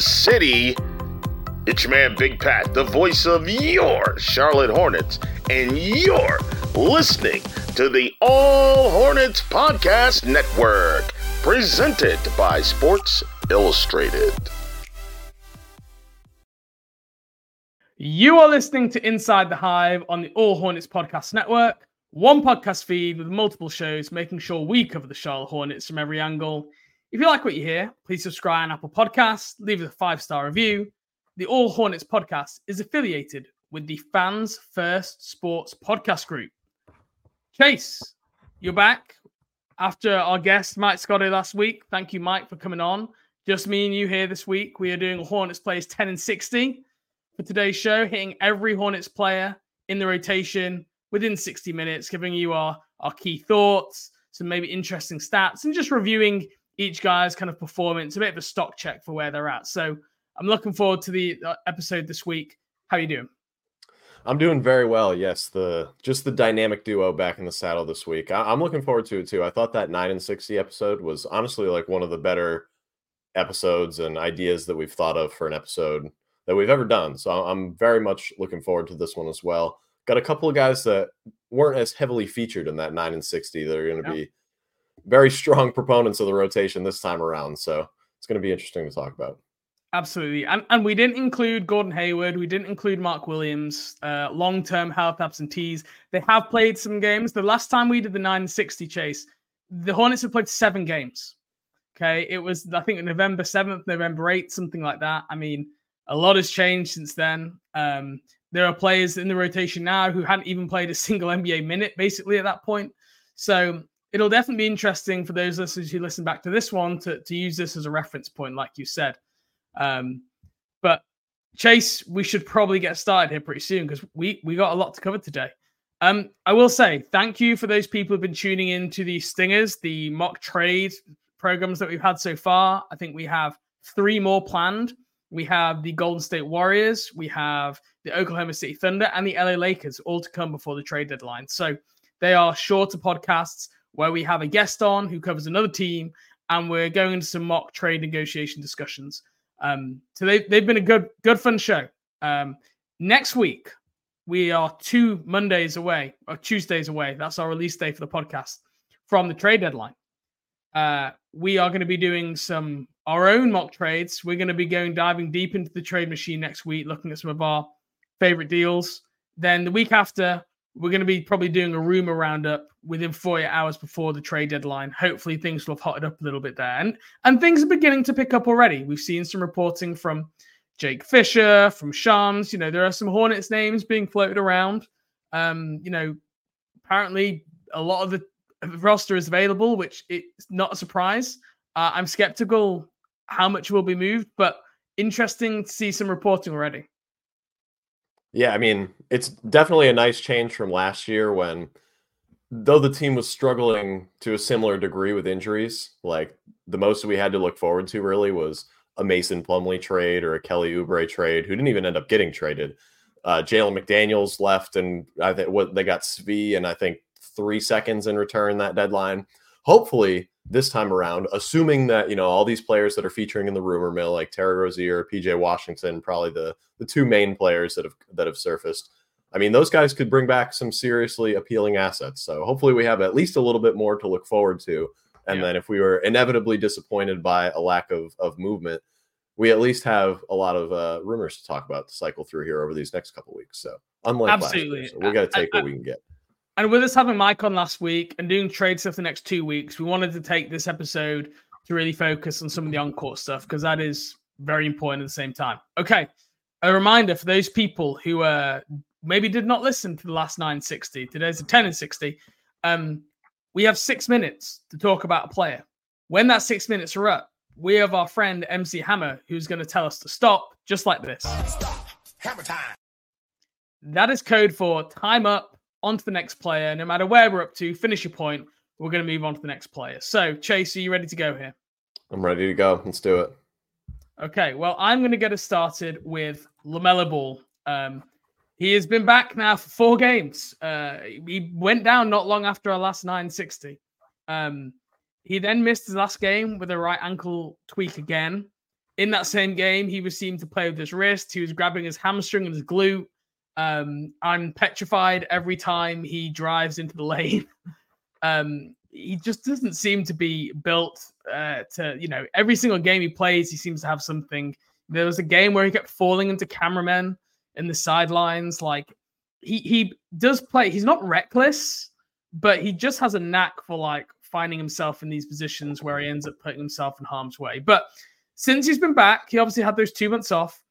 city. It's your man Big Pat, the voice of your Charlotte Hornets, and you're listening to the All Hornets Podcast Network, presented by Sports Illustrated. You are listening to Inside the Hive on the All Hornets Podcast Network, one podcast feed with multiple shows, making sure we cover the Charlotte Hornets from every angle. If you like what you hear, please subscribe on Apple Podcasts, leave a five star review. The All Hornets podcast is affiliated with the Fans First Sports Podcast Group. Chase, you're back after our guest, Mike Scotto, last week. Thank you, Mike, for coming on. Just me and you here this week. We are doing Hornets plays 10 and 60 for today's show, hitting every Hornets player in the rotation within 60 minutes, giving you our, our key thoughts, some maybe interesting stats, and just reviewing each guy's kind of performance, a bit of a stock check for where they're at. So I'm looking forward to the episode this week. How are you doing? I'm doing very well. Yes, the just the dynamic duo back in the saddle this week. I, am looking forward to it too. I thought that nine and sixty episode was honestly like one of the better episodes and ideas that we've thought of for an episode that we've ever done. So I'm very much looking forward to this one as well. Got a couple of guys that weren't as heavily featured in that 9 and 60 that are going to yeah. be very strong proponents of the rotation this time around. So it's going to be interesting to talk about. Absolutely. And, and we didn't include Gordon Hayward. We didn't include Mark Williams, uh, long term health absentees. They have played some games. The last time we did the 960 chase, the Hornets have played seven games. Okay. It was, I think, November 7th, November 8th, something like that. I mean, a lot has changed since then. Um, there are players in the rotation now who hadn't even played a single NBA minute basically at that point. So it'll definitely be interesting for those listeners who listen back to this one to, to use this as a reference point, like you said. Um, but Chase, we should probably get started here pretty soon because we we got a lot to cover today. Um, I will say thank you for those people who've been tuning in to the Stingers, the mock trade programs that we've had so far. I think we have three more planned. We have the Golden State Warriors, we have the Oklahoma City Thunder, and the LA Lakers all to come before the trade deadline. So they are shorter podcasts where we have a guest on who covers another team, and we're going into some mock trade negotiation discussions. Um, so they, they've been a good, good fun show. Um, next week, we are two Mondays away or Tuesdays away. That's our release day for the podcast from the trade deadline. Uh, we are going to be doing some our own mock trades. We're going to be going diving deep into the trade machine next week, looking at some of our favorite deals. Then the week after, we're going to be probably doing a rumor roundup within 48 hours before the trade deadline. Hopefully, things will have hotted up a little bit there, and and things are beginning to pick up already. We've seen some reporting from Jake Fisher, from Shams. You know, there are some Hornets names being floated around. Um, you know, apparently a lot of the roster is available, which it's not a surprise. Uh, I'm skeptical how much will be moved, but interesting to see some reporting already. Yeah, I mean, it's definitely a nice change from last year when though the team was struggling to a similar degree with injuries, like the most we had to look forward to really was a Mason Plumlee trade or a Kelly Oubre trade, who didn't even end up getting traded. Uh, Jalen McDaniels left, and I think what they got Svi, and I think three seconds in return that deadline. Hopefully, this time around, assuming that you know all these players that are featuring in the rumor mill, like Terry Rozier, PJ Washington, probably the the two main players that have that have surfaced. I mean, those guys could bring back some seriously appealing assets. So hopefully, we have at least a little bit more to look forward to. And yeah. then, if we were inevitably disappointed by a lack of of movement, we at least have a lot of uh, rumors to talk about to cycle through here over these next couple weeks. So unlike absolutely, year, so we got to take I, what we can get. And with us having Mike on last week and doing trade stuff the next two weeks, we wanted to take this episode to really focus on some of the on-court stuff because that is very important at the same time. Okay, a reminder for those people who uh, maybe did not listen to the last 960. Today's a 10 and 60. Um, we have six minutes to talk about a player. When that six minutes are up, we have our friend MC Hammer who's going to tell us to stop, just like this. Stop. Hammer time. That is code for time up on to the next player. No matter where we're up to, finish your point. We're going to move on to the next player. So, Chase, are you ready to go here? I'm ready to go. Let's do it. Okay. Well, I'm going to get us started with LaMelo Ball. Um, he has been back now for four games. Uh, he went down not long after our last 960. Um, he then missed his last game with a right ankle tweak again. in that same game, he was seen to play with his wrist. He was grabbing his hamstring and his glute. Um, I'm petrified every time he drives into the lane. um, he just doesn't seem to be built uh, to, you know, every single game he plays, he seems to have something. There was a game where he kept falling into cameramen in the sidelines. Like he he does play. He's not reckless, but he just has a knack for like finding himself in these positions where he ends up putting himself in harm's way. But since he's been back, he obviously had those two months off.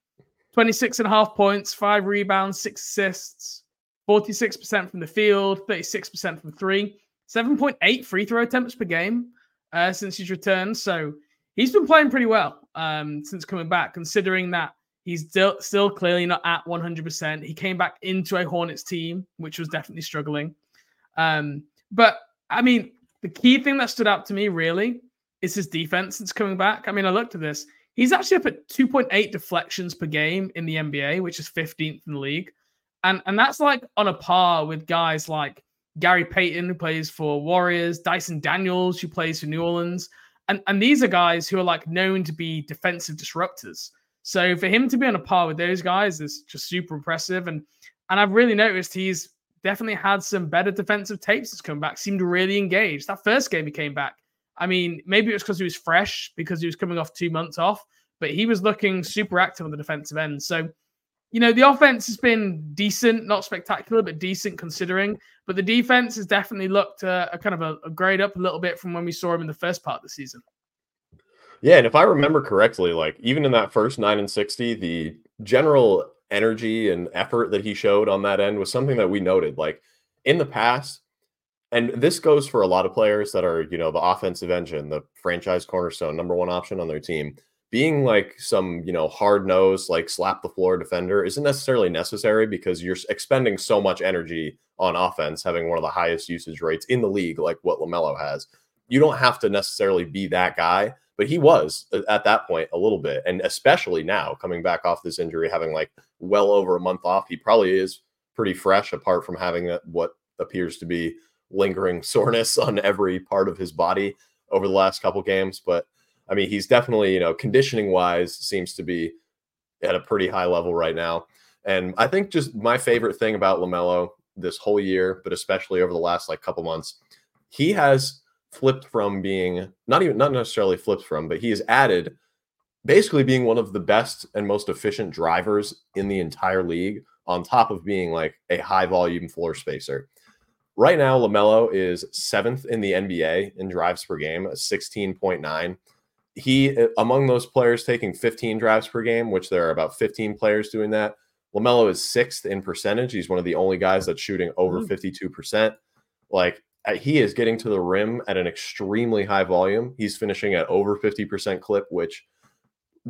26 and a half points, five rebounds, six assists, 46% from the field, 36% from three, 7.8 free throw attempts per game uh, since he's returned. So he's been playing pretty well um, since coming back, considering that he's still, still clearly not at 100%. He came back into a Hornets team, which was definitely struggling. Um, but I mean, the key thing that stood out to me really is his defense since coming back. I mean, I looked at this. He's actually up at 2.8 deflections per game in the NBA, which is 15th in the league. And and that's like on a par with guys like Gary Payton, who plays for Warriors, Dyson Daniels, who plays for New Orleans. And, and these are guys who are like known to be defensive disruptors. So for him to be on a par with those guys is just super impressive. And and I've really noticed he's definitely had some better defensive tapes that's come back, seemed really engaged. That first game he came back, I mean, maybe it was because he was fresh, because he was coming off two months off, but he was looking super active on the defensive end. So, you know, the offense has been decent, not spectacular, but decent considering. But the defense has definitely looked uh, a kind of a, a grade up a little bit from when we saw him in the first part of the season. Yeah, and if I remember correctly, like even in that first nine and sixty, the general energy and effort that he showed on that end was something that we noted. Like in the past, and this goes for a lot of players that are, you know, the offensive engine, the franchise cornerstone, number one option on their team. Being like some, you know, hard nosed, like slap the floor defender isn't necessarily necessary because you're expending so much energy on offense, having one of the highest usage rates in the league, like what LaMelo has. You don't have to necessarily be that guy, but he was at that point a little bit. And especially now, coming back off this injury, having like well over a month off, he probably is pretty fresh apart from having what appears to be lingering soreness on every part of his body over the last couple games. But I mean, he's definitely, you know, conditioning wise, seems to be at a pretty high level right now. And I think just my favorite thing about LaMelo this whole year, but especially over the last like couple months, he has flipped from being not even not necessarily flipped from, but he has added basically being one of the best and most efficient drivers in the entire league on top of being like a high volume floor spacer. Right now, LaMelo is seventh in the NBA in drives per game, 16.9. He, uh, among those players taking 15 drives per game, which there are about 15 players doing that, LaMelo is sixth in percentage. He's one of the only guys that's shooting over 52%. Mm. Like, uh, he is getting to the rim at an extremely high volume. He's finishing at over 50% clip, which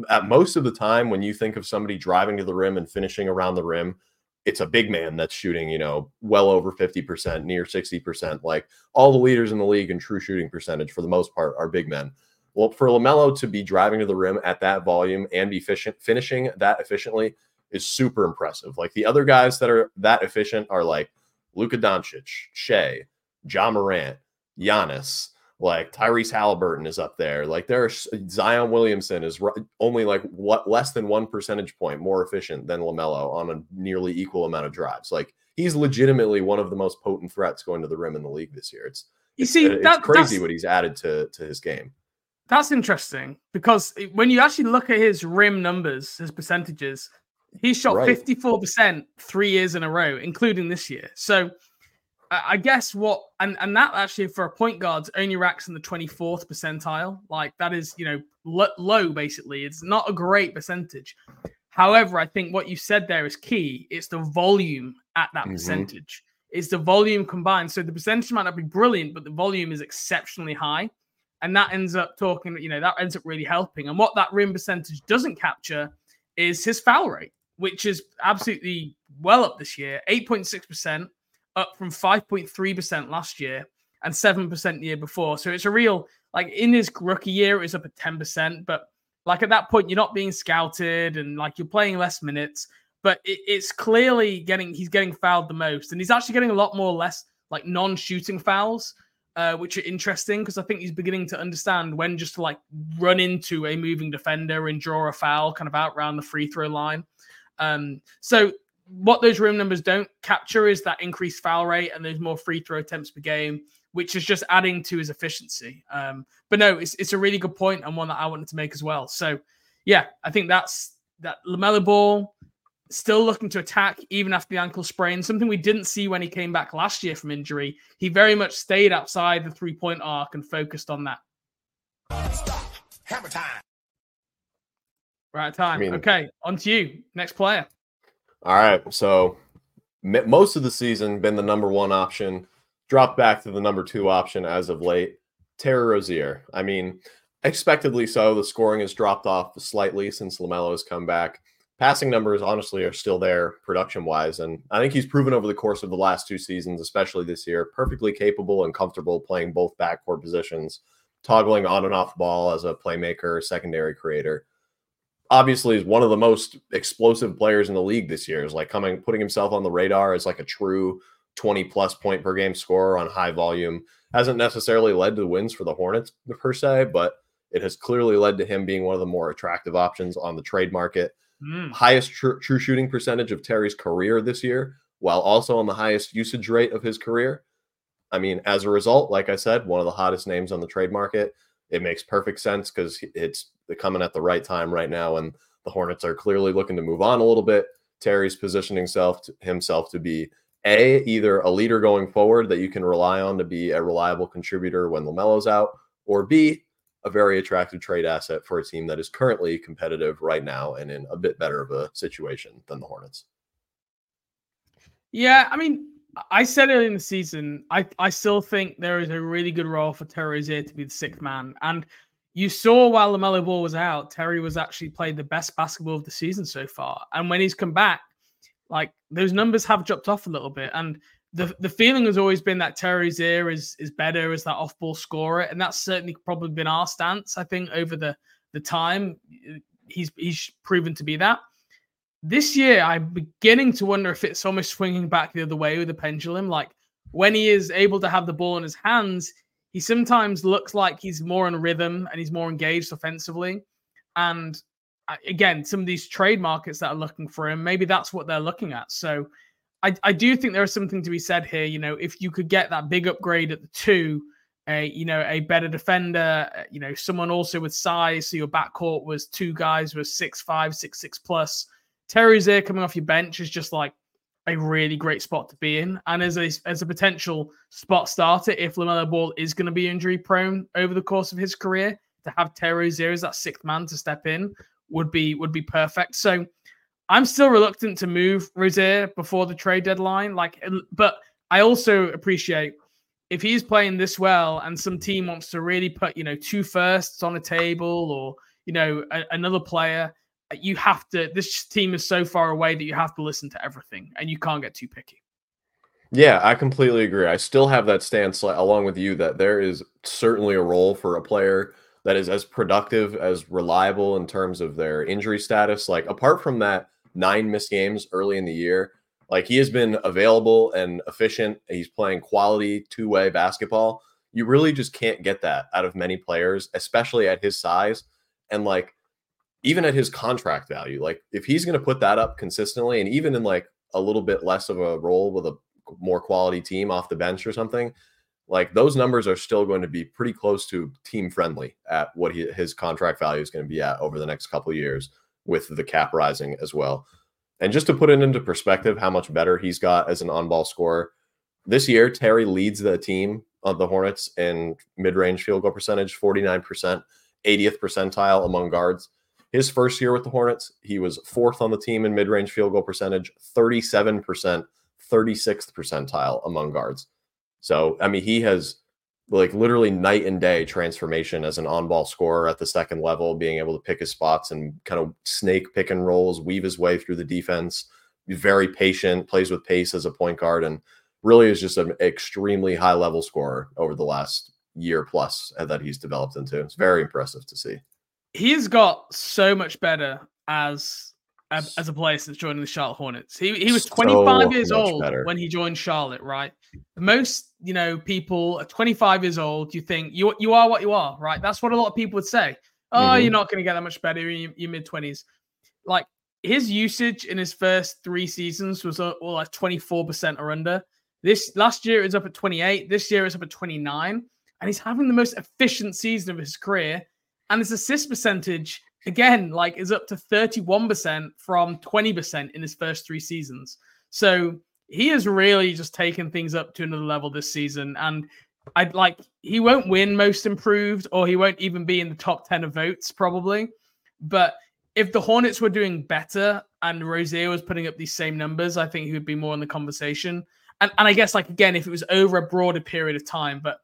at most of the time, when you think of somebody driving to the rim and finishing around the rim, it's a big man that's shooting, you know, well over 50%, near 60%. Like all the leaders in the league in true shooting percentage for the most part are big men. Well, for LaMelo to be driving to the rim at that volume and be efficient, finishing that efficiently is super impressive. Like the other guys that are that efficient are like Luka Doncic, Shai, Ja Morant, Giannis, like Tyrese Halliburton is up there. Like there's Zion Williamson is only like what less than one percentage point more efficient than Lamelo on a nearly equal amount of drives. Like he's legitimately one of the most potent threats going to the rim in the league this year. It's you see it's, that, it's crazy what he's added to to his game. That's interesting because when you actually look at his rim numbers, his percentages, he shot 54% three years in a row, including this year. So I guess what and and that actually for a point guard only racks in the 24th percentile. Like that is, you know, lo- low basically. It's not a great percentage. However, I think what you said there is key. It's the volume at that mm-hmm. percentage. It's the volume combined. So the percentage might not be brilliant, but the volume is exceptionally high. And that ends up talking, you know, that ends up really helping. And what that rim percentage doesn't capture is his foul rate, which is absolutely well up this year, 8.6% up from 5.3% last year and 7% the year before. So it's a real, like in his rookie year, it was up at 10%. But like at that point, you're not being scouted and like you're playing less minutes. But it, it's clearly getting, he's getting fouled the most. And he's actually getting a lot more less like non shooting fouls. uh, which are interesting because I think he's beginning to understand when just to like run into a moving defender and draw a foul kind of out around the free throw line. Um, so what those rim numbers don't capture is that increased foul rate and there's more free throw attempts per game, which is just adding to his efficiency. Um, but no, it's it's a really good point and one that I wanted to make as well. So yeah, I think that's that LaMelo Ball still looking to attack even after the ankle sprain, something we didn't see when he came back last year from injury. He very much stayed outside the three point arc and focused on that. Stop. Hammer time. Right time. I mean, okay, on to you. Next player. All right. So most of the season been the number one option, dropped back to the number two option as of late. Terry Rozier. I mean, expectedly so. The scoring has dropped off slightly since LaMelo has come back passing numbers honestly are still there production wise and i think he's proven over the course of the last two seasons especially this year perfectly capable and comfortable playing both backcourt positions toggling on and off ball as a playmaker secondary creator obviously is one of the most explosive players in the league this year is like coming putting himself on the radar as like a true 20 plus point per game scorer on high volume hasn't necessarily led to wins for the hornets per se but it has clearly led to him being one of the more attractive options on the trade market Mm. Highest tr- true shooting percentage of Terry's career this year, while also on the highest usage rate of his career. I mean, as a result, like I said, one of the hottest names on the trade market. It makes perfect sense because it's coming at the right time right now, and the Hornets are clearly looking to move on a little bit. Terry's positioning himself to, himself to be a either a leader going forward that you can rely on to be a reliable contributor when Lamelo's out, or B a very attractive trade asset for a team that is currently competitive right now and in a bit better of a situation than the Hornets. Yeah, I mean, I said early in the season, I, I still think there is a really good role for Terry Rozier to be the sixth man. And you saw while LaMelo Ball was out, Terry was actually played the best basketball of the season so far. And when he's come back, like those numbers have dropped off a little bit. And the the feeling has always been that Terry Rozier is is better as that off ball scorer, and that's certainly probably been our stance. I think over the the time he's he's proven to be that. This year, I'm beginning to wonder if it's almost swinging back the other way with the pendulum. Like when he is able to have the ball in his hands, he sometimes looks like he's more in rhythm and he's more engaged offensively. And uh, again, some of these trade markets that are looking for him, maybe that's what they're looking at. So I, I do think there is something to be said here. You know, if you could get that big upgrade at the two, a you know a better defender, uh, you know someone also with size, so your backcourt was two guys with six five, six six plus. Terry's there coming off your bench is just like a really great spot to be in, and as a as a potential spot starter, if Lamelo Ball is going to be injury prone over the course of his career, to have Terry there as that sixth man to step in would be would be perfect. So I'm still reluctant to move Rozier before the trade deadline. Like, but I also appreciate if he's playing this well and some team wants to really put, you know, two firsts on a table or, you know, a, another player, you have to, this team is so far away that you have to listen to everything and you can't get too picky. Yeah, I completely agree. I still have that stance along with you that there is certainly a role for a player that is as productive as reliable in terms of their injury status. Like apart from that nine missed games early in the year. Like he has been available and efficient. He's playing quality two way basketball. You really just can't get that out of many players, especially at his size and like even at his contract value. Like if he's going to put that up consistently and even in like a little bit less of a role with a more quality team off the bench or something, like those numbers are still going to be pretty close to team friendly at what he, his contract value is going to be at over the next couple years with the cap rising as well. And just to put it into perspective, how much better he's got as an on ball scorer this year, Terry leads the team of the Hornets in mid range field goal percentage 49%, 80th percentile among guards. His first year with the Hornets, he was fourth on the team in mid range field goal percentage, 37%, 36th percentile among guards. So, I mean, he has like literally night and day transformation as an on-ball scorer at the second level, being able to pick his spots and kind of snake pick and rolls, weave his way through the defense. very patient, plays with pace as a point guard, and really is just an extremely high level scorer over the last year plus that he's developed into. It's very impressive to see. He's got so much better as as a player since joining the Charlotte Hornets. He he was 25 so years old better. when he joined Charlotte, right? Most you know people at 25 years old, you think you you are what you are, right? That's what a lot of people would say. Oh, mm-hmm. you're not going to get that much better in your, mid 20s. Like his usage in his first three seasons was all like 24% or under. This last year is up at 28. This year is up at 29, and he's having the most efficient season of his career. And his assist percentage again, like, is up to 31% from 20% in his first three seasons. So he has really just taken things up to another level this season. And I'd like he won't win most improved, or he won't even be in the top 10 of votes, probably. But if the Hornets were doing better and Rozier was putting up these same numbers, I think he would be more in the conversation. And and I guess like again, if it was over a broader period of time, but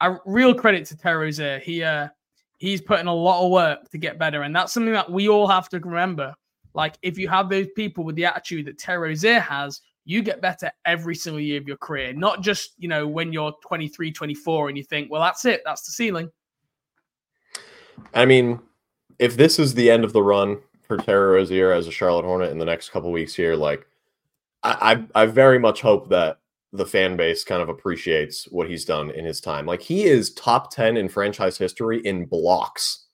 a real credit to Terry Rozier. He uh he's putting a lot of work to get better. And that's something that we all have to remember. Like, if you have those people with the attitude that Terry Rozier has, you get better every single year of your career, not just, you know, when you're 23, 24 and you think, well, that's it, that's the ceiling. I mean, if this is the end of the run for Terry Rozier as a Charlotte Hornet in the next couple weeks here, like, I, I, I very much hope that the fan base kind of appreciates what he's done in his time. Like he is top 10 in franchise history in blocks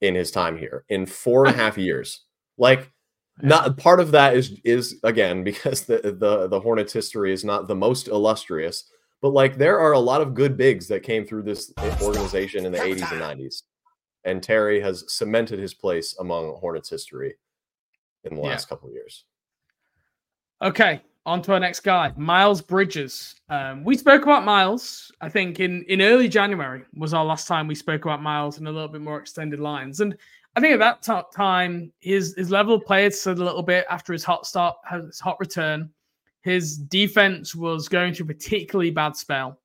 in his time here in four and a half years. Like not part of that is is again because the the the Hornets history is not the most illustrious, but like there are a lot of good bigs that came through this organization in the 80s and 90s. And Terry has cemented his place among Hornets history in the last yeah. couple of years. Okay, on to our next guy, Miles Bridges. Um, we spoke about Miles, I think, in, in early January was our last time we spoke about Miles in a little bit more extended lines. And I think at that t- time, his, his level of play had slid a little bit after his hot start, his hot return. His defense was going through a particularly bad spell.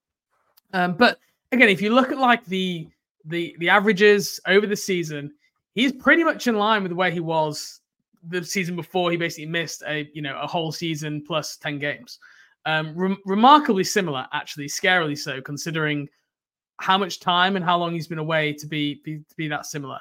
Um, but again, if you look at like the the the averages over the season, he's pretty much in line with where he was the season before he basically missed a you know a whole season plus 10 games. Um re- remarkably similar actually scarily so considering how much time and how long he's been away to be, be to be that similar.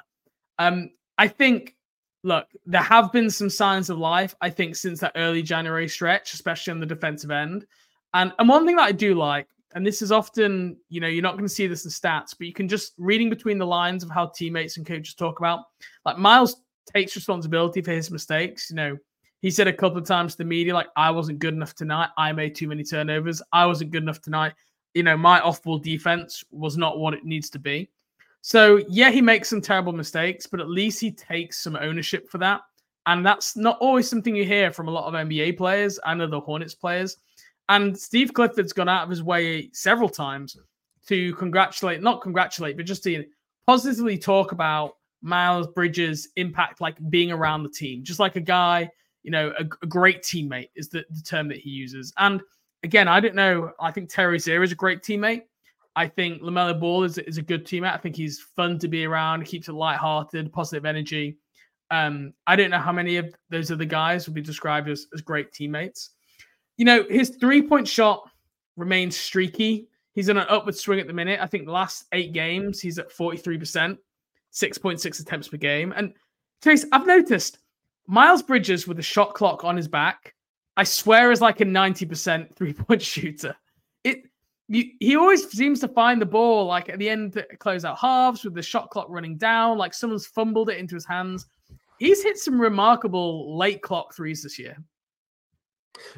Um i think look there have been some signs of life i think since that early january stretch especially on the defensive end. And and one thing that i do like and this is often you know you're not going to see this in stats but you can just reading between the lines of how teammates and coaches talk about like miles takes responsibility for his mistakes. You know, he said a couple of times to the media, like, I wasn't good enough tonight. I made too many turnovers. I wasn't good enough tonight. You know, my off ball defense was not what it needs to be. So, yeah, he makes some terrible mistakes, but at least he takes some ownership for that. And that's not always something you hear from a lot of NBA players and other Hornets players. And Steve Clifford's gone out of his way several times to congratulate, not congratulate, but just to positively talk about Miles Bridges' impact, like being around the team, just like a guy, you know, a, a great teammate is the, the, term that he uses. And again, I don't know. I think Terry Rozier is a great teammate. I think LaMelo Ball is, is a good teammate. I think he's fun to be around, keeps it lighthearted, positive energy. Um, I don't know how many of those other guys would be described as, as great teammates. You know, his three point shot remains streaky. He's in an upward swing at the minute. I think the last eight games, he's at 43%. 6.6 attempts per game. And Chase, I've noticed Miles Bridges with the shot clock on his back, I swear is like a 90% three-point shooter. It you, he always seems to find the ball like at the end close out halves with the shot clock running down, like someone's fumbled it into his hands. He's hit some remarkable late clock threes this year.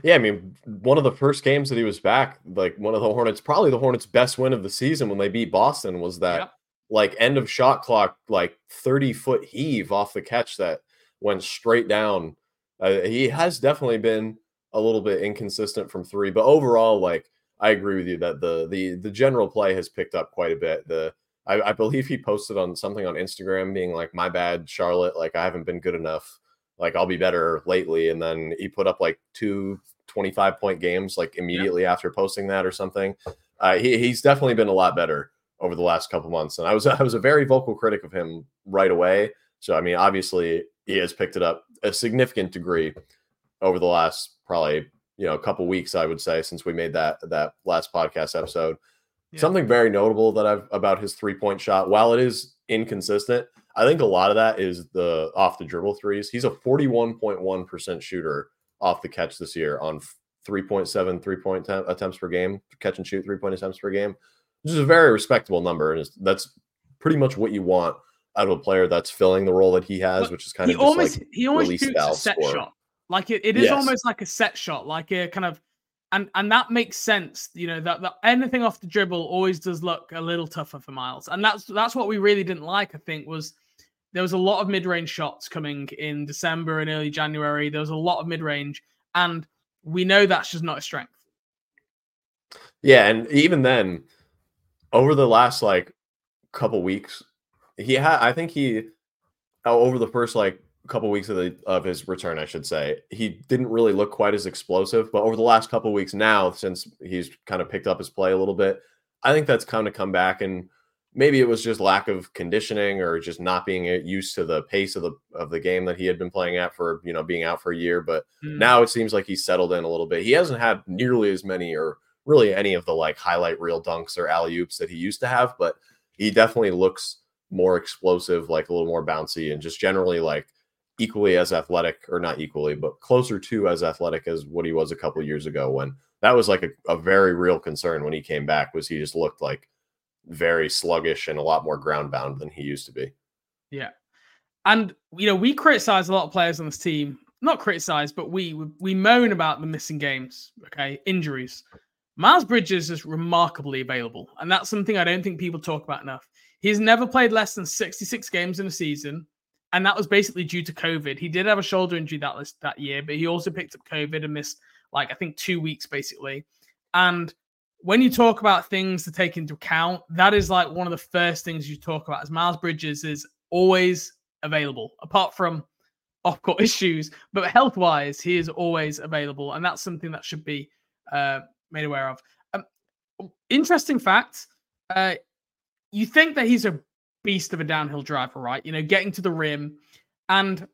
Yeah, I mean, one of the first games that he was back, like one of the Hornets, probably the Hornets' best win of the season when they beat Boston, was that yep like end of shot clock, like 30 foot heave off the catch that went straight down. Uh, he has definitely been a little bit inconsistent from three, but overall, like I agree with you that the the the general play has picked up quite a bit. The I, I believe he posted on something on Instagram being like, "My bad, Charlotte. Like I haven't been good enough. Like I'll be better lately." And then he put up like two 25 point games like immediately after posting that or something. Uh, he, he's definitely been a lot better over the last couple months. And I was I was a very vocal critic of him right away. So I mean, obviously he has picked it up a significant degree over the last probably you know a couple weeks, I would say, since we made that that last podcast episode. Yeah. Something very notable that I've about his three point shot, while it is inconsistent. I think a lot of that is the off the dribble threes. He's a 41.1% shooter off the catch this year on 3.7 three point attempts per game, catch and shoot three point attempts per game, which is a very respectable number. And that's pretty much what you want out of a player that's filling the role that he has, But which is kind he of almost like he almost shoots a set scorer. shot. Like it, it is Yes. almost like a set shot, like a kind of and and that makes sense. You know that, that anything off the dribble always does look a little tougher for Miles, and that's that's what we really didn't like. I think was there was a lot of mid range shots coming in December and early January. There was a lot of mid range, and we know that's just not a strength. Yeah, and even then, over the last like couple weeks, he had I think he over the first like couple weeks of the of his return, I should say, he didn't really look quite as explosive. But over the last couple weeks now, since he's kind of picked up his play a little bit, I think that's kind of come back and maybe it was just lack of conditioning or just not being uh, used to the pace of the of the game that he had been playing at for you know being out for a year but Mm. now it seems like he's settled in a little bit he hasn't had nearly as many or really any of the like highlight reel dunks or alley oops that he used to have but he definitely looks more explosive like a little more bouncy and just generally like equally as athletic or not equally but closer to as athletic as what he was a couple years ago when that was like a, a very real concern when he came back was he just looked like very sluggish and a lot more ground bound than he used to be. Yeah. And you know, we criticize a lot of players on this team. Not criticize, but we we moan about the missing games, okay? Injuries. Miles Bridges is remarkably available, and that's something I don't think people talk about enough. He's never played less than 66 games in a season, and that was basically due to COVID. He did have a shoulder injury that list that year, but he also picked up COVID and missed like I think 2 weeks basically. And when you talk about things to take into account, that is like one of the first things you talk about. As Miles Bridges is always available, apart from off-court issues, but health-wise, he is always available, and that's something that should be uh, made aware of. Um, interesting fact: uh, you think that he's a beast of a downhill driver, right? You know, getting to the rim, and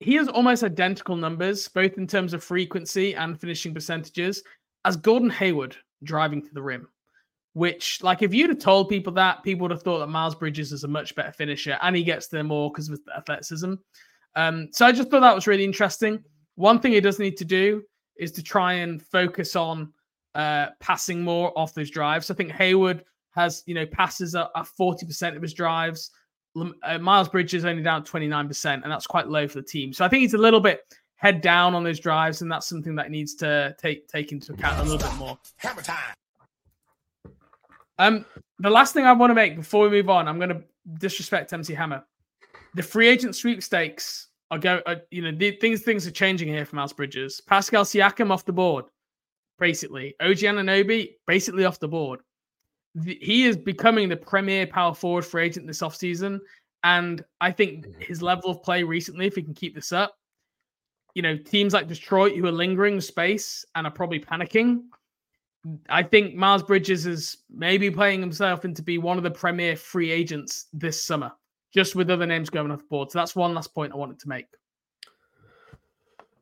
he has almost identical numbers, both in terms of frequency and finishing percentages, as Gordon Hayward driving to the rim. Which, like, if you'd have told people that, people would have thought that Miles Bridges is a much better finisher and he gets there more because of athleticism. Um, so I just thought that was really interesting. One thing he does need to do is to try and focus on uh, passing more off those drives. I think Hayward has, you know, passes at, at 40% of his drives. Uh, Miles Bridges only down 29%, and that's quite low for the team. So I think he's a little bit head down on those drives, and that's something that needs to take take into account a little bit more. Hammer time. Um, the last thing I want to make before we move on, I'm going to disrespect MC Hammer. The free agent sweepstakes are go, are, you know, the, things things are changing here for Miles Bridges. Pascal Siakam off the board, basically. OG Anunoby basically off the board. The- he is becoming the premier power forward free agent this offseason. And I think mm-hmm. his level of play recently, if he can keep this up, you know, teams like Detroit who are lingering space and are probably panicking. I think Miles Bridges is maybe playing himself into be one of the premier free agents this summer, just with other names going off the board. So that's one last point I wanted to make.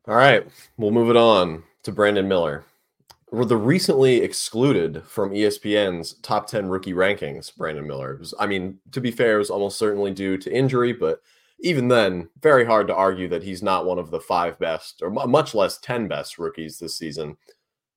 All right, we'll move it on to Brandon Miller. The recently excluded from ESPN's top 10 rookie rankings, Brandon Miller. Was, I mean, to be fair, it was almost certainly due to injury, but even then, very hard to argue that he's not one of the five best, or mu- much less 10 best rookies this season.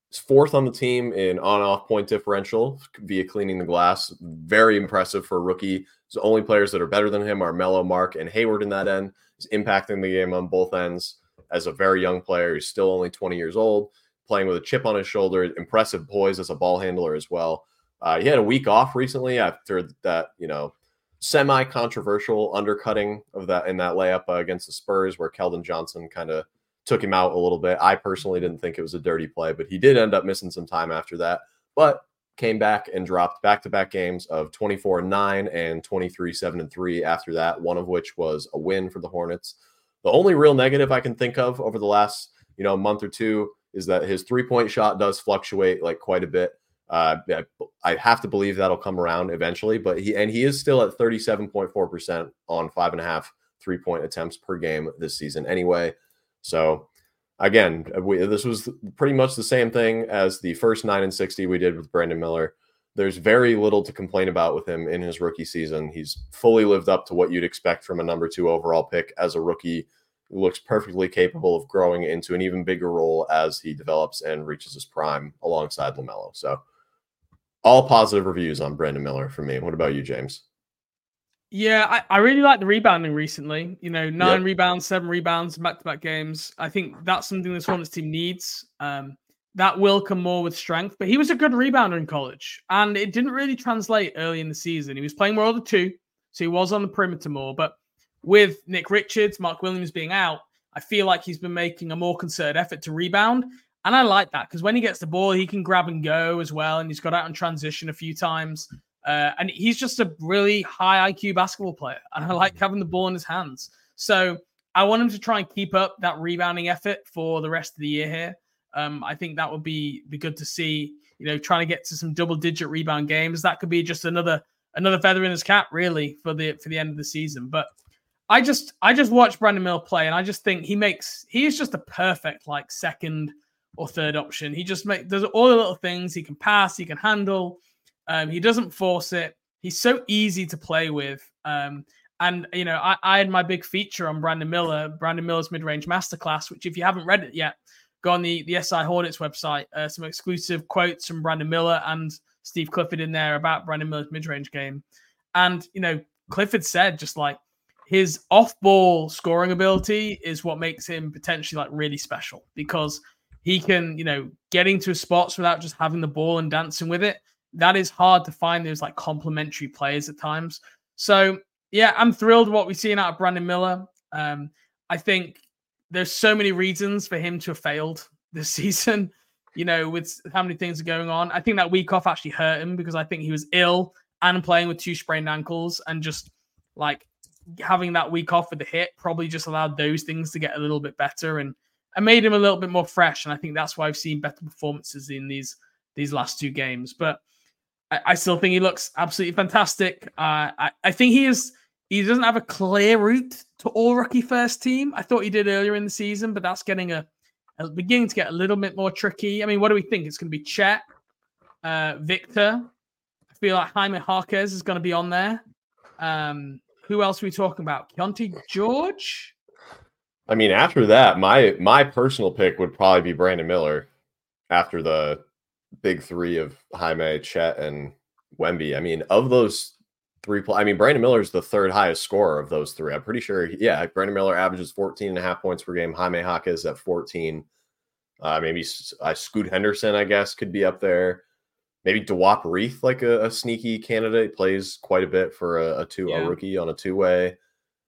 He's fourth on the team in on off point differential via cleaning the glass. Very impressive for a rookie. The only players that are better than him are Melo, Mark, and Hayward in that end. He's impacting the game on both ends as a very young player. He's still only 20 years old, playing with a chip on his shoulder, impressive poise as a ball handler as well. Uh, he had a week off recently after that, you know, semi controversial undercutting of that in that layup uh, against the Spurs, where Keldon Johnson kind of took him out a little bit. I personally didn't think it was a dirty play, but he did end up missing some time after that. But came back and dropped back to back games of 24 and 9 and 23 7 and 3 after that, one of which was a win for the Hornets. The only real negative I can think of over the last, you know, month or two is that his three point shot does fluctuate like quite a bit. Uh, I- have to believe that'll come around eventually, but he and he is still at 37.4% on five and a half three point attempts per game this season anyway. So again, we, this was pretty much the same thing as the first nine and 60 we did with Brandon Miller. there's very little to complain about with him in his rookie season. He's fully lived up to what you'd expect from a number two overall pick as a rookie. Looks perfectly capable of growing into an even bigger role as he develops and reaches his prime alongside LaMelo. So, all positive reviews on Brandon Miller for me. What about you, James? Yeah, I, I really like the rebounding recently. You know, nine yep. rebounds, seven rebounds, back to back games. I think that's something this Hornets team needs. Um, that will come more with strength. But he was a good rebounder in college, and it didn't really translate early in the season. He was playing more of the two, so he was on the perimeter more. But with Nick Richards, Mark Williams being out, I feel like he's been making a more concerted effort to rebound. And I like that because when he gets the ball, he can grab and go as well. And he's got out in transition a few times. Uh, and he's just a really high IQ basketball player. And I like having the ball in his hands. So I want him to try and keep up that rebounding effort for the rest of the year here. Um, I think that would be be good to see. You know, trying to get to some double digit rebound games. That could be just another another feather in his cap, really, for the for the end of the season. But I just I just watch Brandon Mill play, and I just think he makes he is just a perfect like second or third option. He just makes does all the little things. He can pass, he can handle. Um, he doesn't force it. He's so easy to play with. Um, and you know, I, I, had my big feature on Brandon Miller, Brandon Miller's mid-range masterclass, which if you haven't read it yet, go on the, the SI Hornets website. Uh, some exclusive quotes from Brandon Miller and Steve Clifford in there about Brandon Miller's mid range game. And, you know, Clifford said just like his off ball scoring ability is what makes him potentially like really special because he can, you know, get into spots without just having the ball and dancing with it. That is hard to find those like complementary players at times. So, yeah, I'm thrilled what we've seen out of Brandon Miller. Um, I think there's so many reasons for him to have failed this season. You know, with how many things are going on. I think that week off actually hurt him because I think he was ill and playing with two sprained ankles and just like having that week off with the hit probably just allowed those things to get a little bit better and and made him a little bit more fresh. And I think that's why I've seen better performances in these these last two games. But I, I still think he looks absolutely fantastic. Uh, I, I think he is he doesn't have a clear route to all rookie first team. I thought he did earlier in the season, but that's getting a, a beginning to get a little bit more tricky. I mean, what do we think? It's going to be Chet, uh, Victor. I feel like Jaime Jaquez is going to be on there. Um, who else are we talking about? Keyonte George. I mean, after that, my my personal pick would probably be Brandon Miller. After the big three of Jaime, Chet, and Wemby. I mean, of those three I mean, Brandon Miller is the third highest scorer of those three. I'm pretty sure. Yeah, Brandon Miller averages 14 and a half points per game. Jaime Jaquez at 14. Uh, maybe uh, Scoot Henderson, I guess, could be up there. Maybe Duop Reath, like a, a, sneaky candidate, plays quite a bit for a, a two yeah. a rookie on a two way.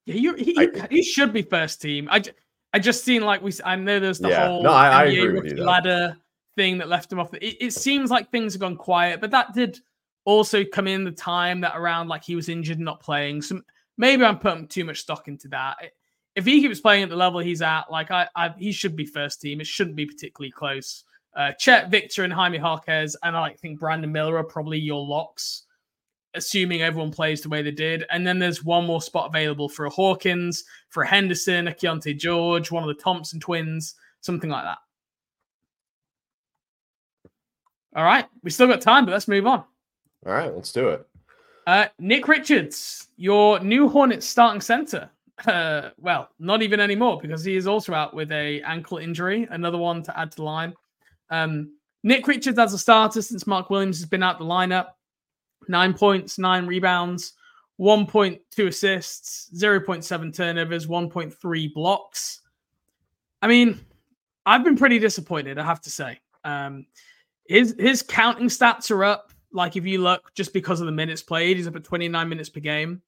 Yeah, you, he, I, he should be first team. I, I just seen like we. I know there's the yeah, whole no, I, I agree with you, ladder thing that left him off. It, it seems like things have gone quiet, but that did also come in the time that around like he was injured and not playing. So maybe I'm putting too much stock into that. If he keeps playing at the level he's at, like I, I he should be first team. It shouldn't be particularly close. Uh, Chet, Victor, and Jaime Jaquez, and I like, think Brandon Miller are probably your locks, assuming everyone plays the way they did. And then there's one more spot available for a Hawkins, for a Henderson, a Keyonte George, one of the Thompson twins, something like that. All right, we still got time, but let's move on. All right, let's do it. Uh, Nick Richards, your new Hornets starting center. Uh, well, not even anymore because he is also out with a ankle injury. Another one to add to the line. Um, Nick Richards as a starter since Mark Williams has been out the lineup. Nine points, nine rebounds, 1.2 assists, 0.7 turnovers, 1.3 blocks. I mean, I've been pretty disappointed, I have to say. Um, his his counting stats are up. Like if you look just because of the minutes played, he's up at 29 minutes per game.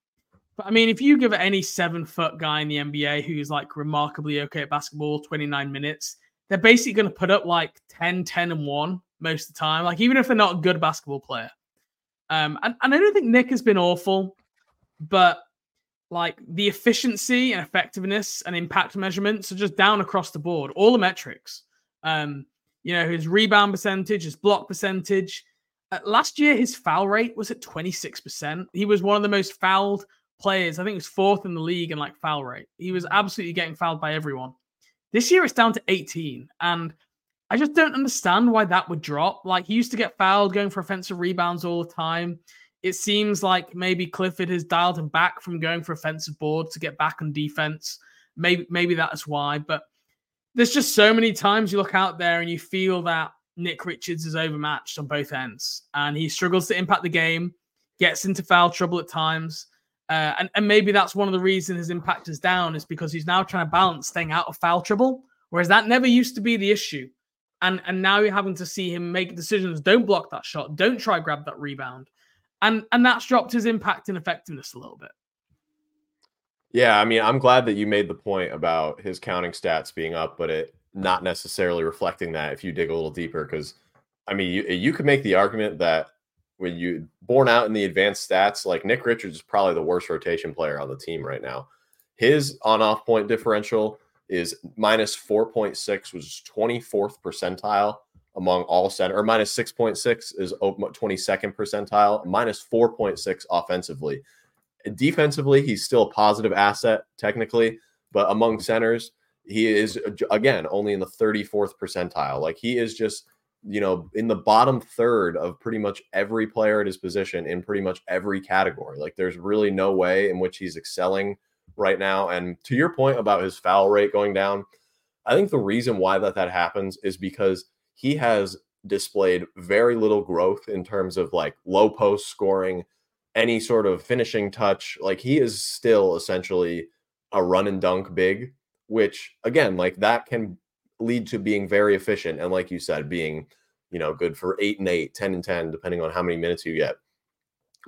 But I mean, if you give any seven foot guy in the NBA who's like remarkably okay at basketball, 29 minutes, they're basically going to put up like 10, 10 and 1 most of the time. Like even if they're not a good basketball player. Um, and, and I don't think Nick has been awful, but like the efficiency and effectiveness and impact measurements are just down across the board, all the metrics. Um, you know, his rebound percentage, his block percentage, uh, last year, his foul rate was at 26%. He was one of the most fouled players. I think he was fourth in the league in like foul rate. He was absolutely getting fouled by everyone. This year, it's down to 18. And I just don't understand why that would drop. Like he used to get fouled going for offensive rebounds all the time. It seems like maybe Clifford has dialed him back from going for offensive boards to get back on defense. Maybe maybe that's why. But there's just so many times you look out there and you feel that Nick Richards is overmatched on both ends, and he struggles to impact the game, gets into foul trouble at times. Uh, and, and maybe that's one of the reasons his impact is down is because he's now trying to balance staying out of foul trouble, whereas that never used to be the issue. And and now you're having to see him make decisions. Don't block that shot. Don't try grab that rebound. And and that's dropped his impact and effectiveness a little bit. Yeah, I mean, I'm glad that you made the point about his counting stats being up, but it not necessarily reflecting that if you dig a little deeper. Because, I mean, you, you could make the argument that when you born out in the advanced stats, like Nick Richards is probably the worst rotation player on the team right now. His on off point differential is minus 4.6, which is 24th percentile among all center, or minus 6.6 is 22nd percentile, minus 4.6 offensively. Defensively, he's still a positive asset technically, but among centers, he is again only in the 34th percentile. Like he is just, you know, in the bottom third of pretty much every player at his position in pretty much every category. Like there's really no way in which he's excelling right now. And to your point about his foul rate going down, I think the reason why that that happens is because he has displayed very little growth in terms of like low post scoring, any sort of finishing touch. Like he is still essentially a run and dunk big, which again, like that can lead to being very efficient. And like you said, being, you know, good for eight and eight, 10 and 10, depending on how many minutes you get.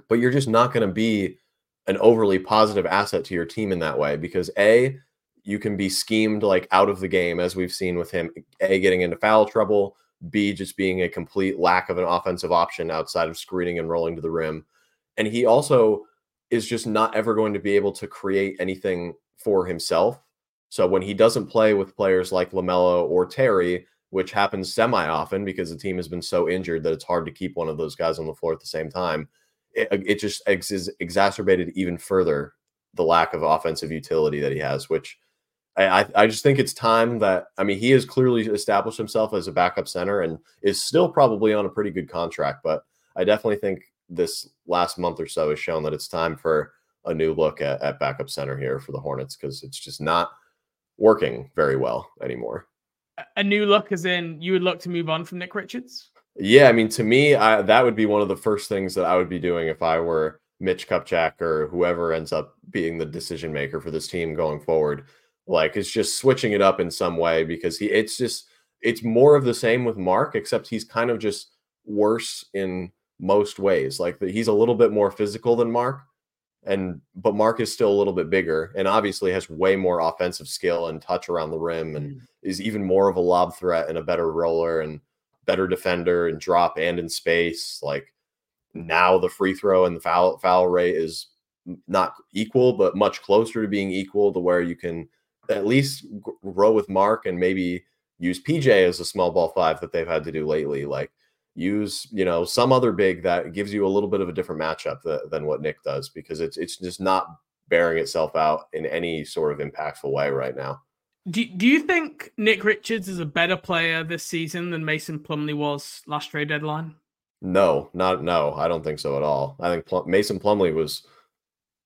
But you're just not going to be an overly positive asset to your team in that way because A, you can be schemed like out of the game, as we've seen with him, A, getting into foul trouble, B, just being a complete lack of an offensive option outside of screening and rolling to the rim. And he also is just not ever going to be able to create anything for himself. So when he doesn't play with players like LaMelo or Terry, which happens semi often because the team has been so injured that it's hard to keep one of those guys on the floor at the same time, it, uh, it just ex- exacerbated even further the lack of offensive utility that he has, which I, I just think it's time that I mean he has clearly established himself as a backup center and is still probably on a pretty good contract, but I definitely think this last month or so has shown that it's time for a new look at, at backup center here for the Hornets because it's just not working very well anymore. A new look, as in you would look to move on from Nick Richards. Yeah, I mean, to me, I, that would be one of the first things that I would be doing if I were Mitch Kupchak or whoever ends up being the decision maker for this team going forward. Like, it's just switching it up in some way because he, it's just, it's more of the same with Mark, except he's kind of just worse in most ways. Like, he's a little bit more physical than Mark, and but Mark is still a little bit bigger and obviously has way more offensive skill and touch around the rim and mm. is even more of a lob threat and a better roller and better defender and drop and in space. Like now the free throw and the foul foul rate is not equal, but much closer to being equal to where you can at least row with Mark and maybe use PJ as a small ball five that they've had to do lately. Like use you know some other big that gives you a little bit of a different matchup th- than what Nick does because it's it's just not bearing itself out in any sort of impactful way right now. Do, do you think Nick Richards is a better player this season than Mason Plumlee was last trade deadline? No, not no. I don't think so at all. I think Plum, Mason Plumlee was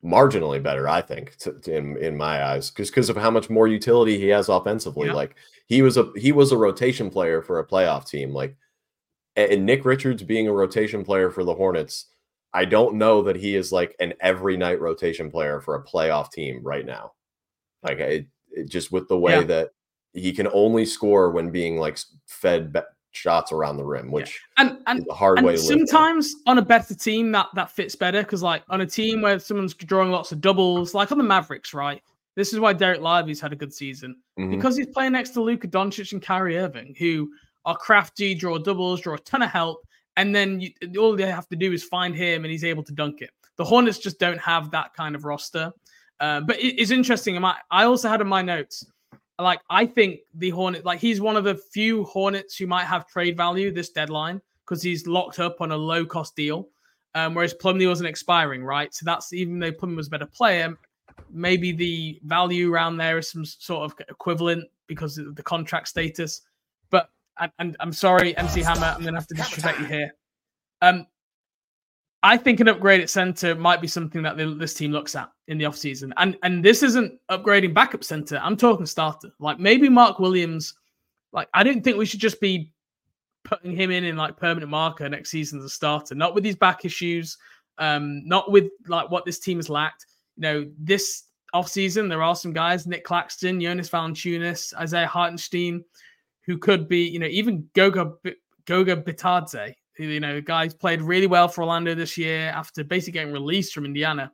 marginally better. I think to, to, in in my eyes because because of how much more utility he has offensively. Yeah. Like he was a he was a rotation player for a playoff team. Like and Nick Richards being a rotation player for the Hornets. I don't know that he is like an every night rotation player for a playoff team right now. Like it, just with the way yeah. that he can only score when being like fed shots around the rim, which yeah. and, and, is a hard and way to Sometimes on a better team that that fits better because like on a team where someone's drawing lots of doubles, like on the Mavericks, right? This is why Dereck Lively's had a good season mm-hmm. because he's playing next to Luka Doncic and Kyrie Irving, who are crafty, draw doubles, draw a ton of help, and then you, all they have to do is find him and he's able to dunk it. The Hornets just don't have that kind of roster. Uh, but it, it's interesting. I, I also had in my notes, like I think the Hornet, like he's one of the few Hornets who might have trade value this deadline because he's locked up on a low cost deal. Um, whereas Plumlee wasn't expiring, right? So that's even though Plumlee was a better player, maybe the value around there is some sort of equivalent because of the contract status. And, I'm sorry, MC Hammer, I'm going to have to disrespect you here. Um, I think an upgrade at center might be something that this team looks at in the offseason. And and this isn't upgrading backup center. I'm talking starter. Like maybe Mark Williams. Like I don't think we should just be putting him in in like permanent marker next season as a starter. Not with these back issues. Um, not with like what this team has lacked. You know, this offseason there are some guys: Nic Claxton, Jonas Valanciunas, Isaiah Hartenstein, who could be. You know, even Goga Goga Bitadze you know, guys played really well for Orlando this year after basically getting released from Indiana.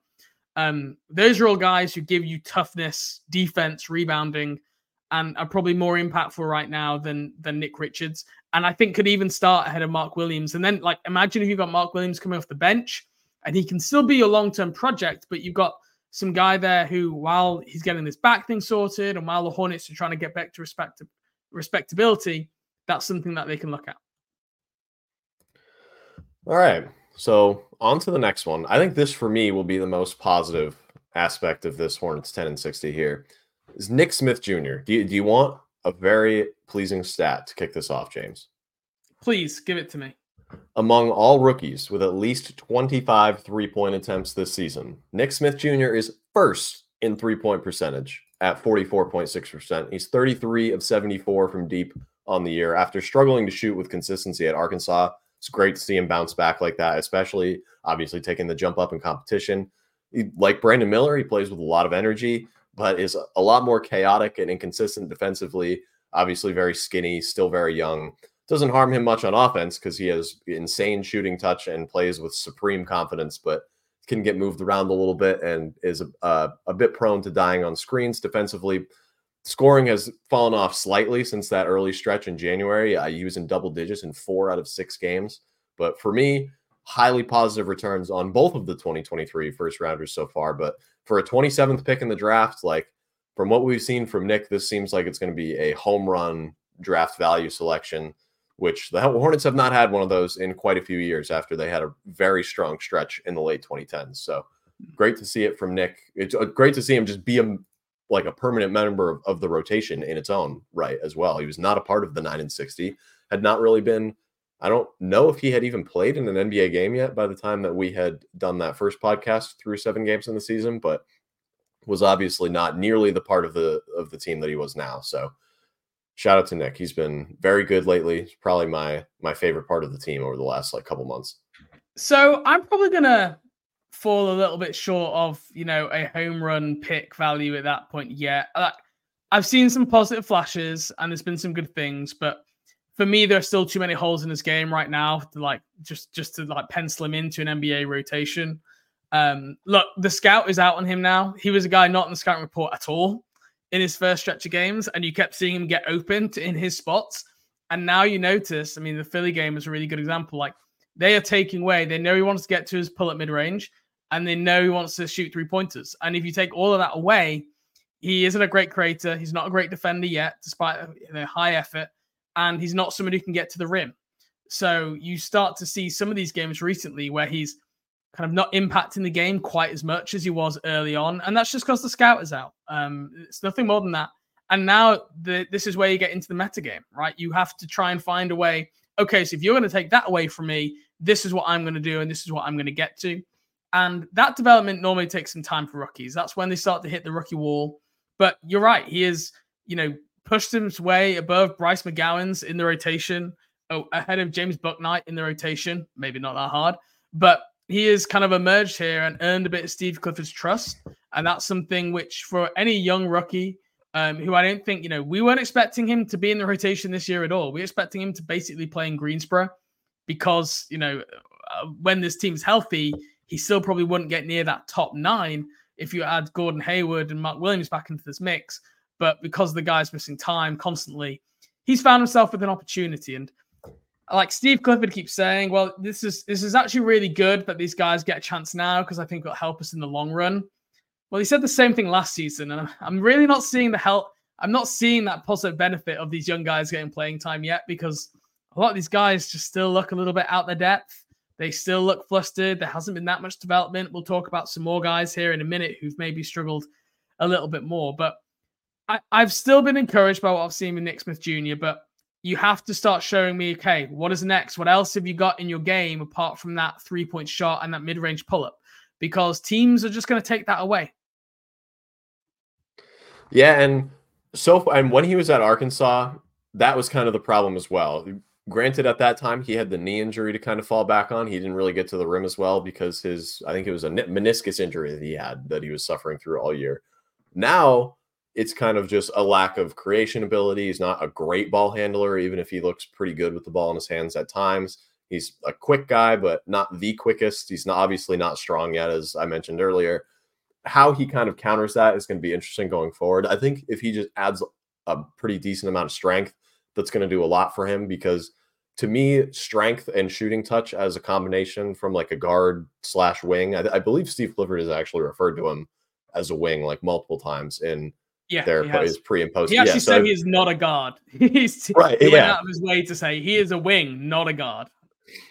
Um, those are all guys who give you toughness, defense, rebounding, and are probably more impactful right now than than Nick Richards. And I think could even start ahead of Mark Williams. And then, like, imagine if you've got Mark Williams coming off the bench, and he can still be your long term project, but you've got some guy there who, while he's getting this back thing sorted, and while the Hornets are trying to get back to respect respectability, that's something that they can look at. All right. So on to the next one. I think this for me will be the most positive aspect of this Hornets 10 and 60 here. Is Nick Smith Jr. Do you, do you want a very pleasing stat to kick this off, James? Please give it to me. Among all rookies with at least 25 three point attempts this season, Nick Smith Jr. is first in three point percentage at 44.6%. He's 33 of 74 from deep on the year after struggling to shoot with consistency at Arkansas it's great to see him bounce back like that, especially obviously taking the jump up in competition. He, like Brandon Miller, he plays with a lot of energy, but is a lot more chaotic and inconsistent defensively. Obviously, very skinny, still very young. Doesn't harm him much on offense because he has insane shooting touch and plays with supreme confidence, but can get moved around a little bit and is a, a, bit prone to dying on screens defensively. Scoring has fallen off slightly since that early stretch in January. I use in double digits in four out of six games. But for me, highly positive returns on both of the 2023 first rounders so far. But for a 27th pick in the draft, like from what we've seen from Nick, this seems like it's going to be a home run draft value selection, which the Hornets have not had one of those in quite a few years after they had a very strong stretch in the late 2010s. So great to see it from Nick. It's uh, great to see him just be a like a permanent member of, of the rotation in its own right as well. He was not a part of the 9 and 60, had not really been I don't know if he had even played in an NBA game yet by the time that we had done that first podcast through seven games in the season, but was obviously not nearly the part of the of the team that he was now. So shout out to Nick. He's been very good lately. He's probably my my favorite part of the team over the last like couple months. So I'm probably gonna fall a little bit short of you know a home run pick value at that point yet. Like, I've seen some positive flashes and there's been some good things, but for me, there are still too many holes in his game right now to like just just to like pencil him into an NBA rotation. Um, look, the scout is out on him now. He was a guy not in the scouting report at all in his first stretch of games, and you kept seeing him get open in his spots. And now you notice, I mean, the Philly game is a really good example. Like they are taking away, they know he wants to get to his pull at mid range and they know he wants to shoot three pointers. And if you take all of that away, he isn't a great creator. He's not a great defender yet, despite the high effort, and he's not somebody who can get to the rim. So you start to see some of these games recently where he's kind of not impacting the game quite as much as he was early on, and that's just because the scout is out. Um, it's nothing more than that. And now the, this is where you get into the meta game, right? You have to try and find a way. Okay, so if you're going to take that away from me, this is what I'm going to do, and this is what I'm going to get to. And that development normally takes some time for rookies. That's when they start to hit the rookie wall. But you're right. He is, you know, pushed his way above Bryce McGowens in the rotation, oh, ahead of James Bouknight in the rotation. Maybe not that hard, but he has kind of emerged here and earned a bit of Steve Clifford's trust. And that's something which, for any young rookie, um, who I don't think, you know, we weren't expecting him to be in the rotation this year at all. We are expecting him to basically play in Greensboro because, you know, uh, when this team's healthy, he still probably wouldn't get near that top nine if you add Gordon Hayward and Mark Williams back into this mix. But because the guy's missing time constantly, he's found himself with an opportunity. And like Steve Clifford keeps saying, well, this is this is actually really good that these guys get a chance now because I think it'll help us in the long run. Well, he said the same thing last season, and I'm really not seeing the help. I'm not seeing that positive benefit of these young guys getting playing time yet because a lot of these guys just still look a little bit out their depth. They still look flustered. There hasn't been that much development. We'll talk about some more guys here in a minute who've maybe struggled a little bit more. But I, have still been encouraged by what I've seen with Nick Smith Jr., but you have to start showing me, okay, what is next? What else have you got in your game apart from that three point shot and that mid range pull up? Because teams are just going to take that away. Yeah, and so and when he was at Arkansas, that was kind of the problem as well. Granted, at that time he had the knee injury to kind of fall back on. He didn't really get to the rim as well because his I think it was a meniscus injury that he had that he was suffering through all year. Now it's kind of just a lack of creation ability. He's not a great ball handler, even if he looks pretty good with the ball in his hands at times. He's a quick guy, but not the quickest. He's not, obviously not strong yet, as I mentioned earlier. How he kind of counters that is going to be interesting going forward. I think if he just adds a pretty decent amount of strength, that's going to do a lot for him because to me, strength and shooting touch as a combination from like a guard slash wing. I, I believe Steve Clifford has actually referred to him as a wing like multiple times in yeah, there is pre and post. He actually yeah, said so, he is not a guard. He's right. He yeah. went out of his way to say he is a wing, not a guard.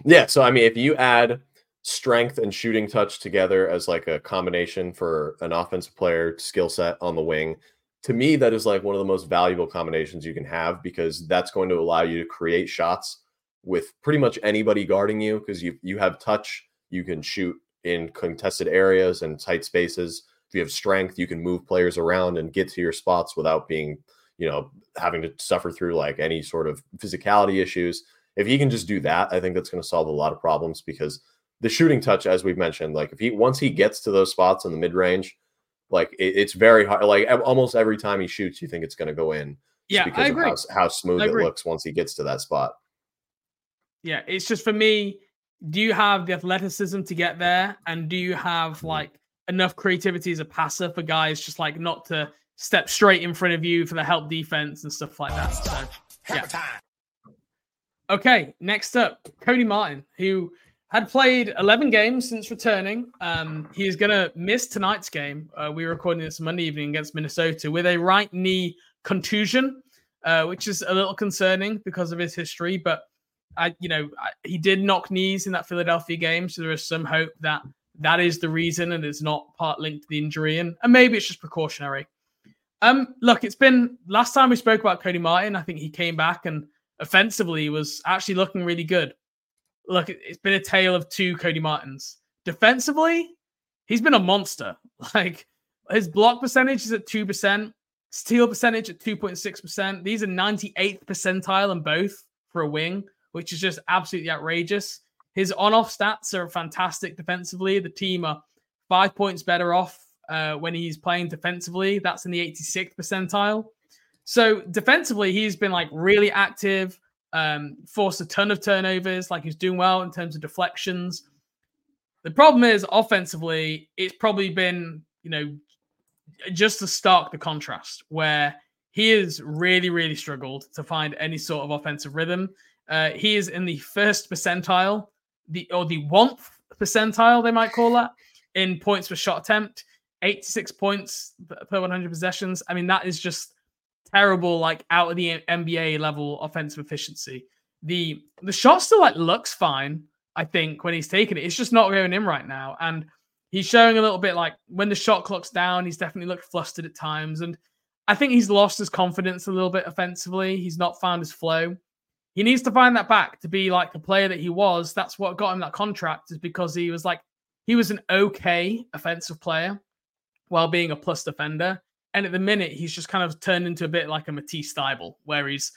Yeah. So I mean, if you add strength and shooting touch together as like a combination for an offensive player skill set on the wing, to me that is like one of the most valuable combinations you can have because that's going to allow you to create shots with pretty much anybody guarding you because you you have touch, you can shoot in contested areas and tight spaces if you have strength, you can move players around and get to your spots without being, you know, having to suffer through like any sort of physicality issues. If he can just do that, I think that's going to solve a lot of problems because the shooting touch, as we've mentioned, like if he once he gets to those spots in the mid range, like it, it's very hard. Like almost every time he shoots, you think it's going to go in. Yeah, because I agree. Of how, how smooth it looks once he gets to that spot. Yeah, it's just for me. Do you have the athleticism to get there, and do you have mm-hmm. like enough creativity as a passer for guys just like not to step straight in front of you for the help defense and stuff like that. So, yeah. Okay, next up, Cody Martin, who had played 11 games since returning. Um, he is going to miss tonight's game. Uh, we're recording this Monday evening against Minnesota with a right knee contusion, uh, which is a little concerning because of his history. But I, you know, I, he did knock knees in that Philadelphia game, so there is some hope that that is the reason and it's not part linked to the injury and, and maybe it's just precautionary. Um look it's been last time we spoke about cody martin i think he came back and offensively was actually looking really good. Look it's been a tale of two cody martins. Defensively he's been a monster. Like his block percentage is at 2% steal percentage at 2.6% these are 98th percentile in both for a wing which is just absolutely outrageous his on-off stats are fantastic defensively. The team are five points better off uh, when he's playing defensively. That's in the 86th percentile. So defensively, he's been like really active. Um, forced a ton of turnovers. Like he's doing well in terms of deflections. The problem is offensively, it's probably been you know just to stark the contrast where he has really really struggled to find any sort of offensive rhythm. Uh, he is in the first percentile the or the one percentile they might call that in points per shot attempt 86 points per 100 possessions. I mean that is just terrible like out of the nba level offensive efficiency. The the shot still like looks fine i think when he's taking it. It's just not going in right now. And he's showing a little bit like when the shot clock's down he's definitely looked flustered at times. And i think he's lost his confidence a little bit offensively. He's not found his flow he needs to find that back to be like the player that he was. That's what got him that contract, is because he was like, he was an okay offensive player while being a plus defender. And at the minute, he's just kind of turned into a bit like a Matisse Thybulle, where he's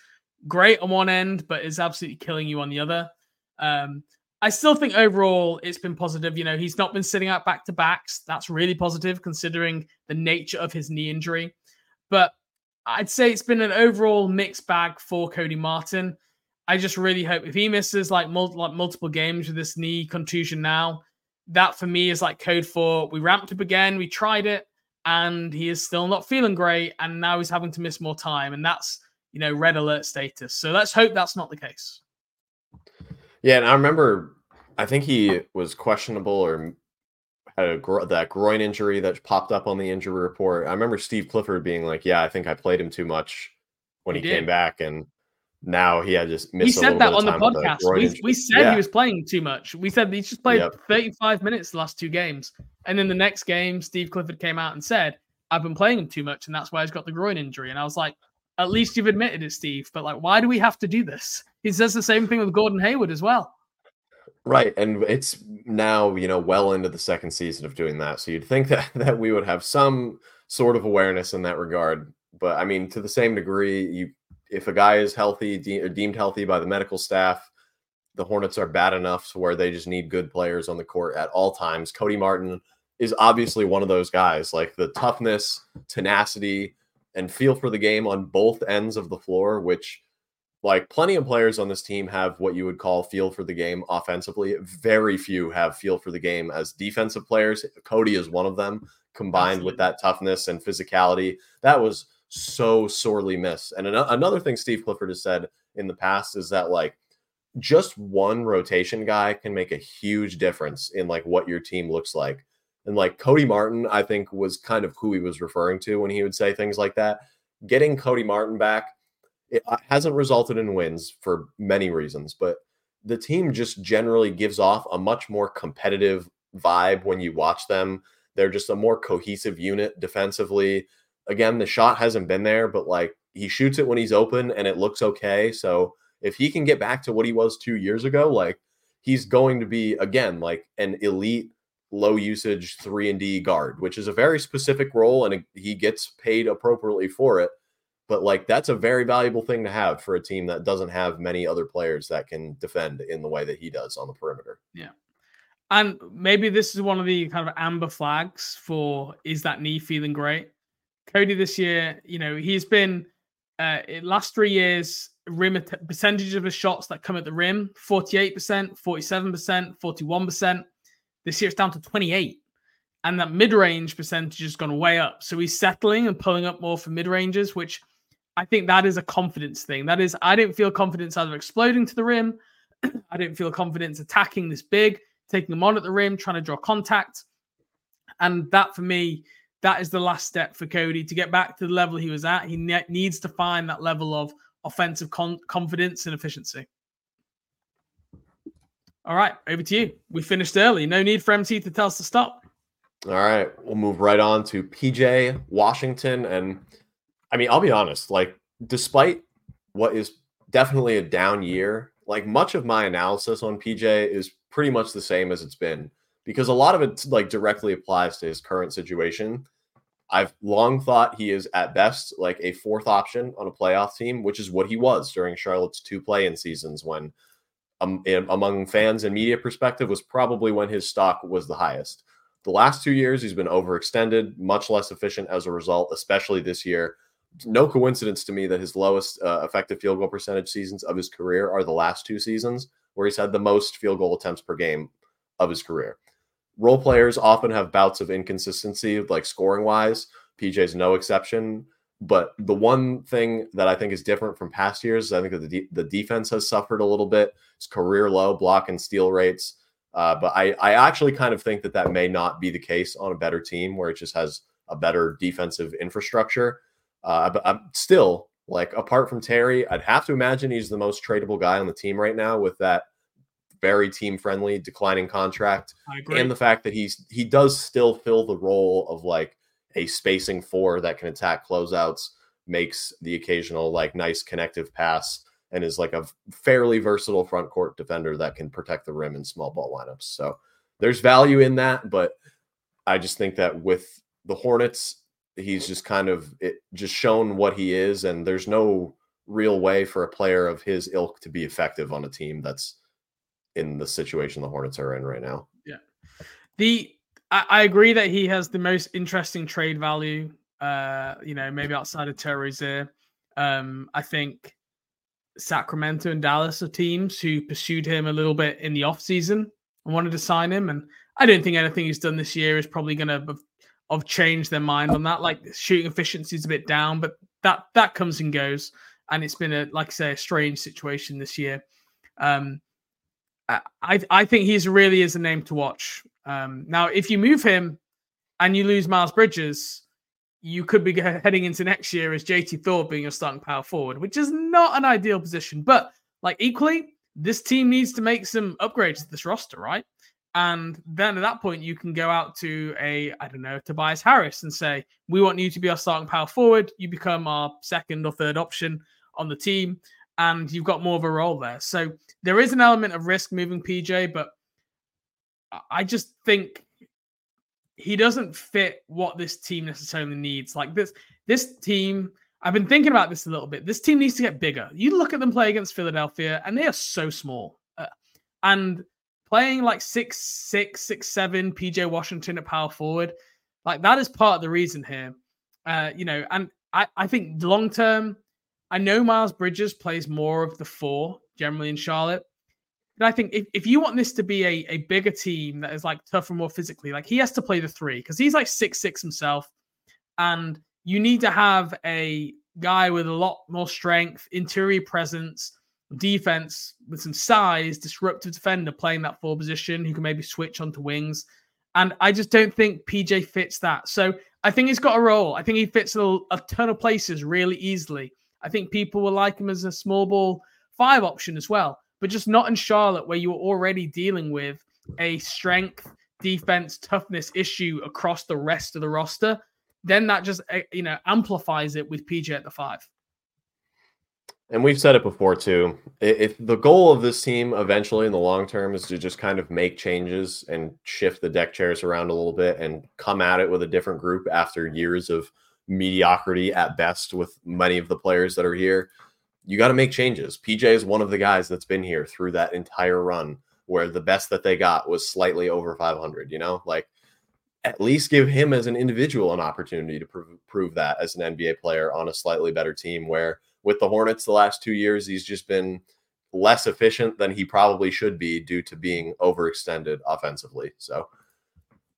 great on one end, but is absolutely killing you on the other. Um, I still think overall it's been positive. You know, he's not been sitting out back to backs. That's really positive considering the nature of his knee injury. But I'd say it's been an overall mixed bag for Cody Martin. I just really hope if he misses like, mul- like multiple games with this knee contusion now, that for me is like code for we ramped up again, we tried it, and he is still not feeling great, and now he's having to miss more time, and that's you know red alert status. So let's hope that's not the case. Yeah, and I remember, I think he was questionable or had a gro- that groin injury that popped up on the injury report. I remember Steve Clifford being like, "Yeah, I think I played him too much when he, he came back," and now he had just missed. We said that on the podcast. We, we said yeah. he was playing too much. We said he just played yep. 35 minutes the last two games, and then the next game, Steve Clifford came out and said, "I've been playing him too much, and that's why he's got the groin injury." And I was like, at least you've admitted it, Steve. But like, why do we have to do this? He says the same thing with Gordon Hayward as well. Right, and it's now you know well into the second season of doing that, so you'd think that that we would have some sort of awareness in that regard. But I mean, to the same degree, you if a guy is healthy, de- uh, deemed healthy by the medical staff, the Hornets are bad enough to where they just need good players on the court at all times. Cody Martin is obviously one of those guys, like the toughness, tenacity, and feel for the game on both ends of the floor, which like plenty of players on this team have what you would call feel for the game offensively. Very few have feel for the game as defensive players. Cody is one of them, combined Absolutely. with that toughness and physicality. That was so sorely miss. And an- another thing Steve Clifford has said in the past is that like just one rotation guy can make a huge difference in like what your team looks like. And like Cody Martin, I think was kind of who he was referring to when he would say things like that. Getting Cody Martin back, it uh, hasn't resulted in wins for many reasons, but the team just generally gives off a much more competitive vibe when you watch them. They're just a more cohesive unit defensively. Again, the shot hasn't been there, but like he shoots it when he's open and it looks okay. So if he can get back to what he was two years ago, like he's going to be again like an elite low usage 3 and D guard, which is a very specific role and uh, he gets paid appropriately for it. But like that's a very valuable thing to have for a team that doesn't have many other players that can defend in the way that he does on the perimeter. Yeah. And maybe this is one of the kind of amber flags for is that knee feeling great? Cody this year, you know, he's been uh last three years rim percentage of the shots that come at the rim 48%, 47%, 41%. This year it's down to 28. And that mid range percentage has gone way up. So he's settling and pulling up more for mid ranges, which I think that is a confidence thing. That is, I didn't feel confidence either exploding to the rim. I didn't feel confidence attacking this big, taking them on at the rim, trying to draw contact. And that for me, that is the last step for Cody to get back to the level he was at. He ne- needs to find that level of offensive con- confidence and efficiency. All right, over to you. We finished early. No need for MT to tell us to stop. All right, we'll move right on to PJ Washington. And I mean, I'll be honest, like, despite what is definitely a down year, like, much of my analysis on PJ is pretty much the same as it's been because a lot of it, like, directly applies to his current situation. I've long thought he is at best like a fourth option on a playoff team, which is what he was during Charlotte's two play-in seasons when, um, among fans and media perspective, was probably when his stock was the highest. The last two years, he's been overextended, much less efficient as a result, especially this year. No coincidence to me that his lowest uh, effective field goal percentage seasons of his career are the last two seasons, where he's had the most field goal attempts per game of his career role players often have bouts of inconsistency, like scoring wise. PJ's no exception. But the one thing that I think is different from past years, I think that the, de- the defense has suffered a little bit. It's career low block and steal rates. Uh, but I, I actually kind of think that that may not be the case on a better team where it just has a better defensive infrastructure. Uh, but I'm still like, apart from Terry, I'd have to imagine he's the most tradable guy on the team right now with that very team friendly, declining contract, and the fact that he's he does still fill the role of like a spacing four that can attack closeouts, makes the occasional like nice connective pass, and is like a fairly versatile front court defender that can protect the rim in small ball lineups. So there's value in that, but I just think that with the Hornets, he's just kind of it just shown what he is, and there's no real way for a player of his ilk to be effective on a team that's in the situation the Hornets are in right now. Yeah. The I, I agree that he has the most interesting trade value. Uh, you know, maybe outside of Terry's Rozier. Um, I think Sacramento and Dallas are teams who pursued him a little bit in the offseason and wanted to sign him. And I don't think anything he's done this year is probably going to have changed their mind on that. Like shooting efficiency is a bit down, but that that comes and goes. And it's been a like I say a strange situation this year. Um, I I think he's really is a name to watch. Um, now, if you move him and you lose Miles Bridges, you could be heading into next year as JT Thor being your starting power forward, which is not an ideal position. But like equally, this team needs to make some upgrades to this roster, right? And then at that point, you can go out to a, I don't know, Tobias Harris and say, we want you to be our starting power forward. You become our second or third option on the team, and you've got more of a role there. So there is an element of risk moving PJ, but I just think he doesn't fit what this team necessarily needs. Like this, this team, I've been thinking about this a little bit. This team needs to get bigger. You look at them play against Philadelphia, and they are so small. Uh, and playing like six, six, six, seven, PJ Washington at power forward, like that is part of the reason here. Uh, you know, and I, I think long term, I know Miles Bridges plays more of the four generally in Charlotte. But I think if, if you want this to be a, a bigger team that is like tougher, more physically, like he has to play the three because he's like six six himself. And you need to have a guy with a lot more strength, interior presence, defense with some size, disruptive defender playing that four position who can maybe switch onto wings. And I just don't think PJ fits that. So I think he's got a role. I think he fits a, a ton of places really easily. I think people will like him as a small ball five option as well, but just not in Charlotte where you're already dealing with a strength, defense, toughness issue across the rest of the roster. Then that just eh, you know amplifies it with PJ at the five and we've said it before too. If the goal of this team eventually in the long term is to just kind of make changes and shift the deck chairs around a little bit and come at it with a different group after years of mediocrity at best with many of the players that are here, you got to make changes. PJ is one of the guys that's been here through that entire run where the best that they got was slightly over 500, you know? Like at least give him as an individual an opportunity to prove, prove that as an NBA player on a slightly better team where with the Hornets the last two years, he's just been less efficient than he probably should be due to being overextended offensively. So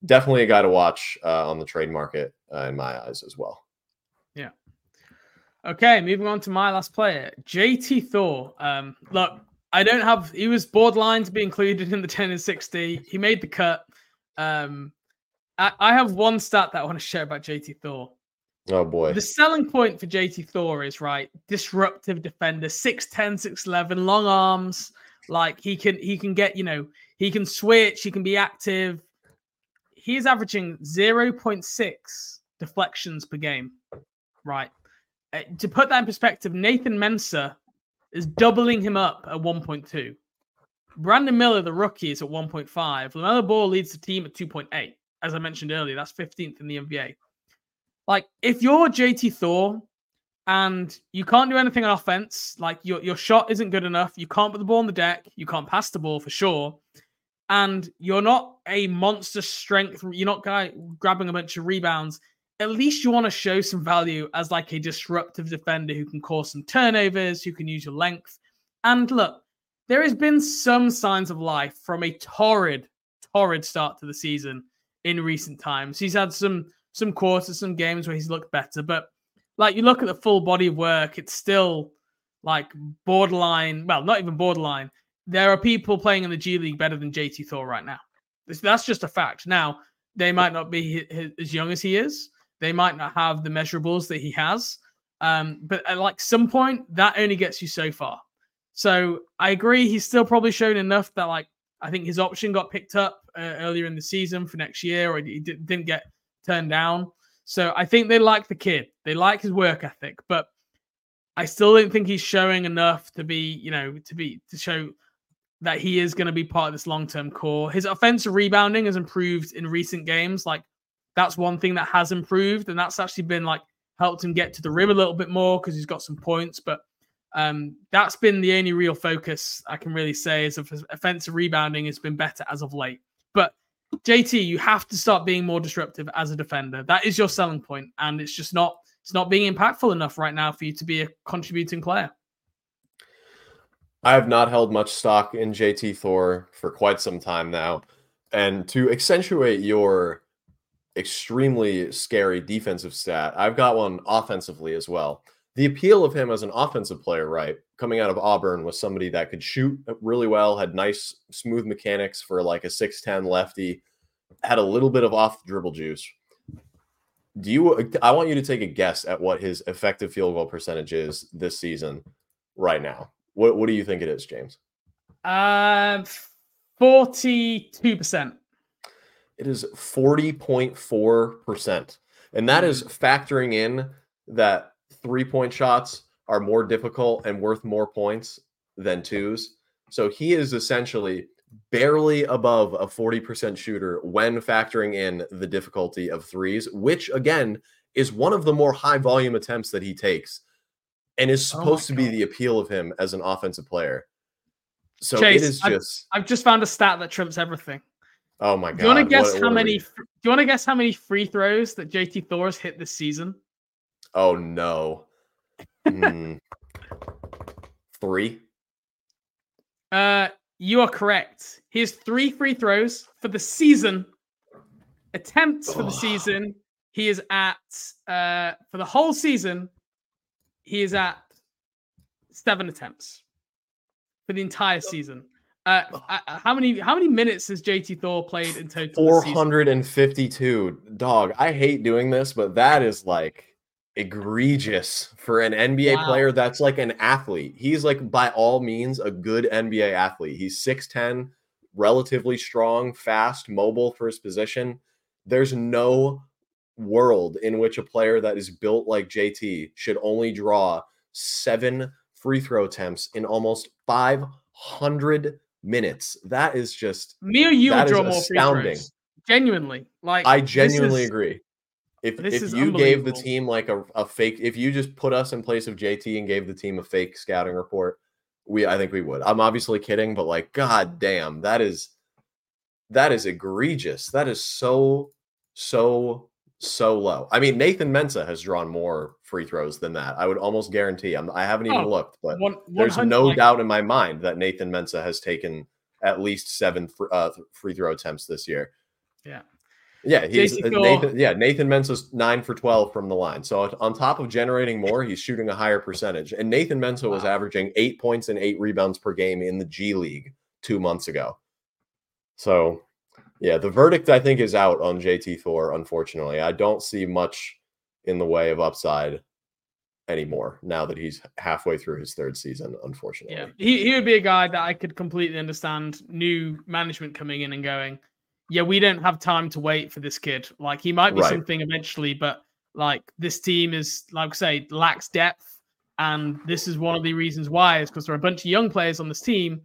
definitely a guy to watch uh, on the trade market uh, in my eyes as well. Yeah. Okay, moving on to my last player, JT Thor. Um, look, I don't have. He was borderline to be included in the ten and sixty. He made the cut. Um, I, I have one stat that I want to share about JT Thor. Oh boy. The selling point for JT Thor is right, disruptive defender, 6'10, 6'11, long arms. Like he can he can get, you know, he can switch, he can be active. He's averaging 0.6 deflections per game. Right. Uh, to put that in perspective, Nathan Mensah is doubling him up at 1.2. Brandon Miller, the rookie, is at 1.5. LaMelo Ball leads the team at 2.8. As I mentioned earlier, that's 15th in the NBA. Like if you're JT Thor and you can't do anything on offense, like your your shot isn't good enough, you can't put the ball on the deck, you can't pass the ball for sure, and you're not a monster strength, you're not guy grabbing a bunch of rebounds. At least you want to show some value as like a disruptive defender who can cause some turnovers, who can use your length. And look, there has been some signs of life from a torrid, torrid start to the season in recent times. He's had some some quarters, some games where he's looked better, but like you look at the full body of work, it's still like borderline. Well, not even borderline. There are people playing in the G League better than JT Thor right now. That's just a fact. Now they might not be as young as he is. They might not have the measurables that he has. Um, but at like some point, that only gets you so far. So I agree. He's still probably shown enough that like I think his option got picked up uh, earlier in the season for next year, or he didn't get turned down. So I think they like the kid. They like his work ethic, but I still don't think he's showing enough to be, you know, to be to show that he is going to be part of this long-term core. His offensive rebounding has improved in recent games. Like that's one thing that has improved, and that's actually been like helped him get to the rim a little bit more because he's got some points. But um, that's been the only real focus I can really say is of offensive rebounding has been better as of late. But JT, you have to start being more disruptive as a defender. That is your selling point, and it's just not it's not being impactful enough right now for you to be a contributing player. I have not held much stock in JT Thor for quite some time now, and to accentuate your extremely scary defensive stat, I've got one offensively as well. The appeal of him as an offensive player, right, coming out of Auburn was somebody that could shoot really well, had nice smooth mechanics for like a 6'10 lefty, had a little bit of off dribble juice. Do you I want you to take a guess at what his effective field goal percentage is this season right now. What what do you think it is, James? Uh 42%. It is 40.4%. And that is hmm. factoring in that three point shots are more difficult and worth more points than twos. So he is essentially barely above a 40% shooter when factoring in the difficulty of threes, which again is one of the more high volume attempts that he takes and is Oh supposed to be God. the appeal of him as an offensive player. So Chase, it is I've- just I've just found a stat that trumps everything. Oh my god. Do you want to guess what- how what many? Do you want to guess how many free throws that JT Thor has hit this season? Oh no. Hmm. Three. Uh, you are correct. He has three free throws for the season. Attempts for the season. He is at uh for the whole season. He is at seven attempts for the entire season. Uh, how many how many minutes has JT Thor played in total? 452. Dog, I hate doing this, but that is like egregious for an NBA Wow. player that's like an athlete. He's like by all means a good NBA athlete. He's 6'10, relatively strong, fast, mobile for his position. There's no world in which a player that is built like JT should only draw seven free throw attempts in almost 500 minutes. That is just Me or you That is draw more astounding. Genuinely, like I genuinely is- agree. If if you gave the team like a, a fake, if you just put us in place of JT and gave the team a fake scouting report, we I think we would. I'm obviously kidding, but like, god damn, that is that is egregious. That is so so so low. I mean, Nathan Mensah has drawn more free throws than that. I would almost guarantee. I'm, I haven't even Oh, looked, but One, there's no like, doubt in my mind that Nathan Mensah has taken at least seven fr- uh, free throw attempts this year. Yeah. Yeah, he's uh, Nathan. Yeah, Nathan Mensah's nine for twelve from the line. So on top of generating more, he's shooting a higher percentage. And Nathan Mensah was averaging eight points and eight rebounds per game in the G League two months ago. So, yeah, the verdict I think is out on JT Thor. Unfortunately, I don't see much in the way of upside anymore now that he's halfway through his third season. Unfortunately, Yeah, he, he would be a guy that I could completely understand new management coming in and going, yeah, we don't have time to wait for this kid. Like he might be Right. something eventually, but like this team is, like I say, lacks depth. And this is one of the reasons why is because there are a bunch of young players on this team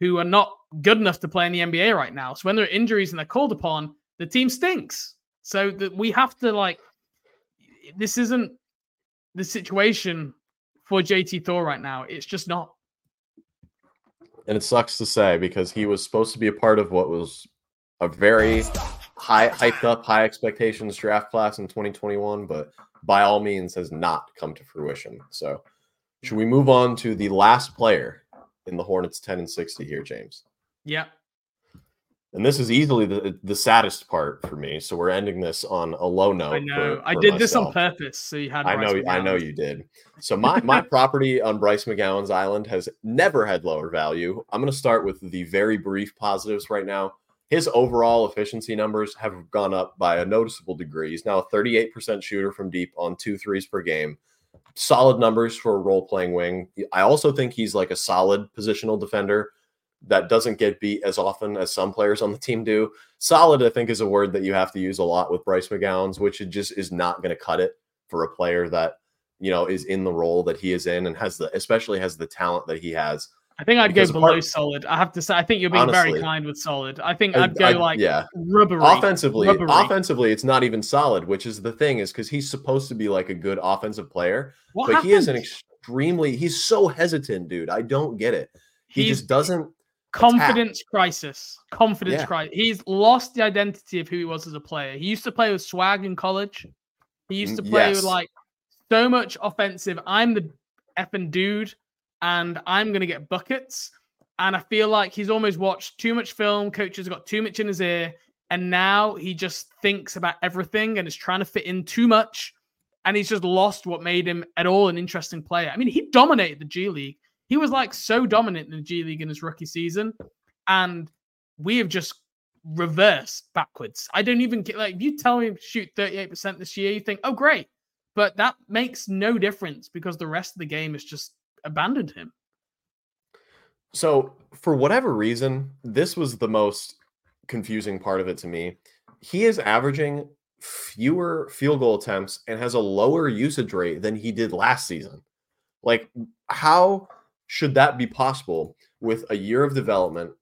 who are not good enough to play in the NBA right now. So when there are injuries and they're called upon, the team stinks. So that we have to like this isn't the situation for JT Thor right now. It's just not. and it sucks to say because he was supposed to be a part of what was a very high hyped up high expectations draft class in 2021 but by all means has not come to fruition so should we move on to the last player in the hornets 10 and 60 here james Yeah. And this is easily the, the saddest part for me so we're ending this on a low note I know. for- I for did this on purpose, so you had. I know, I know you did. So my my property on Bryce McGowens' island has never had lower value. I'm going to start with the very brief positives right now. His overall efficiency numbers have gone up by a noticeable degree. He's now a 38% shooter from deep on two threes per game. Solid numbers for a role playing wing. I also think he's like a solid positional defender that doesn't get beat as often as some players on the team do. Solid, I think, is a word that you have to use a lot with Bryce McGowens, which it just is not going to cut it for a player that you know is in the role that he is in and has the especially has the talent that he has. I think I'd Because go below apart- solid. I have to say, I think you're being very kind with solid. I think I'd go I- like yeah. rubbery. Offensively, rubbery. offensively, it's not even solid, which is the thing, is because he's supposed to be like a good offensive player, What but he is an extremely he's so hesitant, dude. I don't get it. He He's just doesn't confidence crisis. Confidence Yeah. crisis. He's lost the identity of who he was as a player. He used to play with swag in college. He used to Mm, play yes. with like so much offensive. I'm the effing dude, and I'm gonna get buckets. And I feel like he's almost watched too much film. Coaches got too much in his ear, and now he just thinks about everything and is trying to fit in too much. And he's just lost what made him at all an interesting player. I mean, he dominated the G League. He was like so dominant in the G League in his rookie season, and we have just reversed backwards. I don't even get like if you tell me shoot 38% this year, you think, oh great. But that makes no difference because the rest of the game has just abandoned him. So, for whatever reason, this was the most confusing part of it to me. He is averaging fewer field goal attempts and has a lower usage rate than he did last season. Like, how should that be possible with a year of development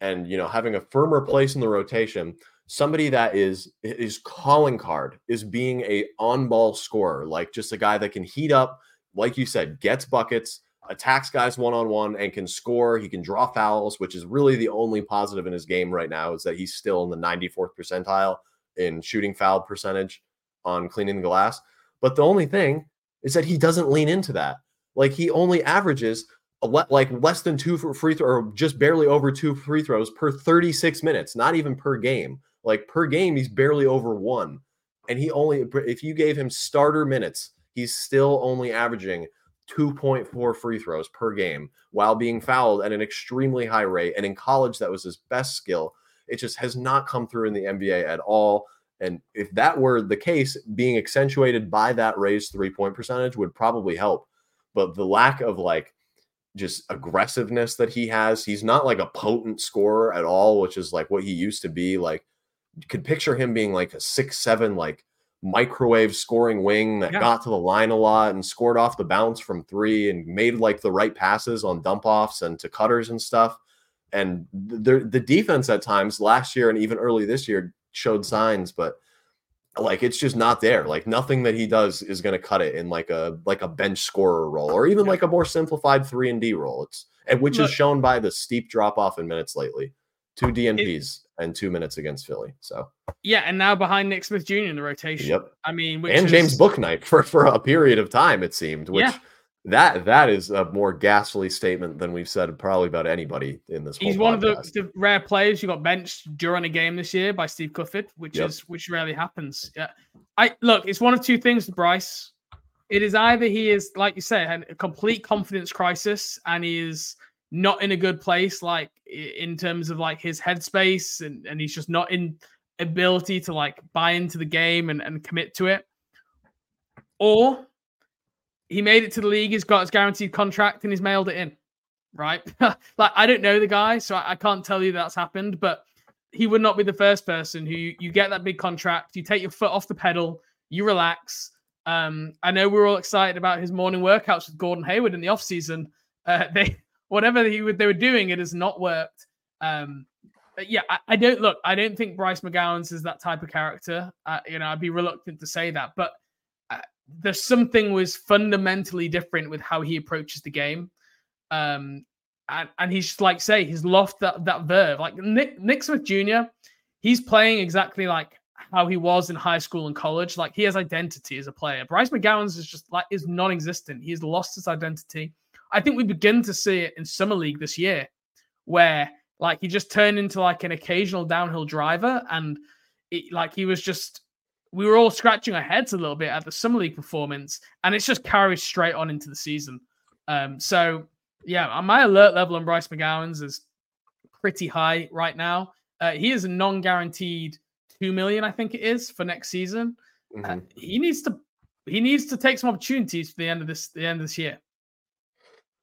and you know having a firmer place in the rotation? Somebody that is is calling card is being a on ball scorer, like just a guy that can heat up, like you said, gets buckets, attacks guys one on one, and can score. He can draw fouls, which is really the only positive in his game right now is that he's still in the 94th percentile in shooting foul percentage on cleaning the glass. But the only thing is that he doesn't lean into that. Like he only averages like less than two free throw or just barely over two free throws per 36 minutes, not even per game. Like per game, he's barely over one. And he only, if you gave him starter minutes, he's still only averaging 2.4 free throws per game while being fouled at an extremely high rate. And in college, that was his best skill. It just has not come through in the NBA at all. And if that were the case, being accentuated by that raised three point percentage would probably help. But the lack of like just aggressiveness that he has, he's not like a potent scorer at all, which is like what he used to be. Like, you could picture him being like a six, seven, like microwave scoring wing that yeah. got to the line a lot and scored off the bounce from three and made like the right passes on dump offs and to cutters and stuff. And the the defense at times last year and even early this year showed signs, but like it's just not there. Like nothing that he does is going to cut it in like a like a bench scorer role or even like a more simplified three and D role. It's and which Look, is shown by the steep drop off in minutes lately. Two DNPs it, and two minutes against Philly. So yeah, and now behind Nick Smith Jr. in the rotation. Yep. I mean, and is, James Bouknight for for a period of time it seemed, which. Yeah that that is a more ghastly statement than we've said probably about anybody in this. He's one podcast. of the, the, rare players who got benched during a game this year by Steve Clifford, which yep. is which rarely happens. Yeah, I look. It's one of two things Bryce. It is either he is, like you say, a complete confidence crisis, and he is not in a good place, like in terms of like his headspace, and, and he's just not in ability to like buy into the game and, and commit to it, or he made it to the league. He's got his guaranteed contract and he's mailed it in. Right? like I don't know the guy, so I, I, can't tell you that's happened. But he would not be the first person who you get that big contract, you take your foot off the pedal, you relax. Um, I know we're all excited about his morning workouts with Gordon Hayward in the off season. Uh, they whatever he would, they were doing, it has not worked. Um, yeah, I, I, don't look. I don't think Bryce McGowens is that type of character. Uh, you know, I'd be reluctant to say that, but there's something was fundamentally different with how he approaches the game. Um, and, and he's just like say he's lost that that verve. Like Nick Nick Smith Jr., he's playing exactly like how he was in high school and college. Like he has identity as a player. Bryce McGowens is just like is non-existent. He's lost his identity. I think we begin to see it in summer league this year, where like he just turned into like an occasional downhill driver, and it, like he was just we were all scratching our heads a little bit at the summer league performance, and it's just carried straight on into the season. Um, so yeah, my alert level on Bryce McGowens is pretty high right now. Uh, he is a non-guaranteed two million, I think it is, for next season. Uh, mm-hmm. Uh, he needs to he needs to take some opportunities for the end of this the end of this year.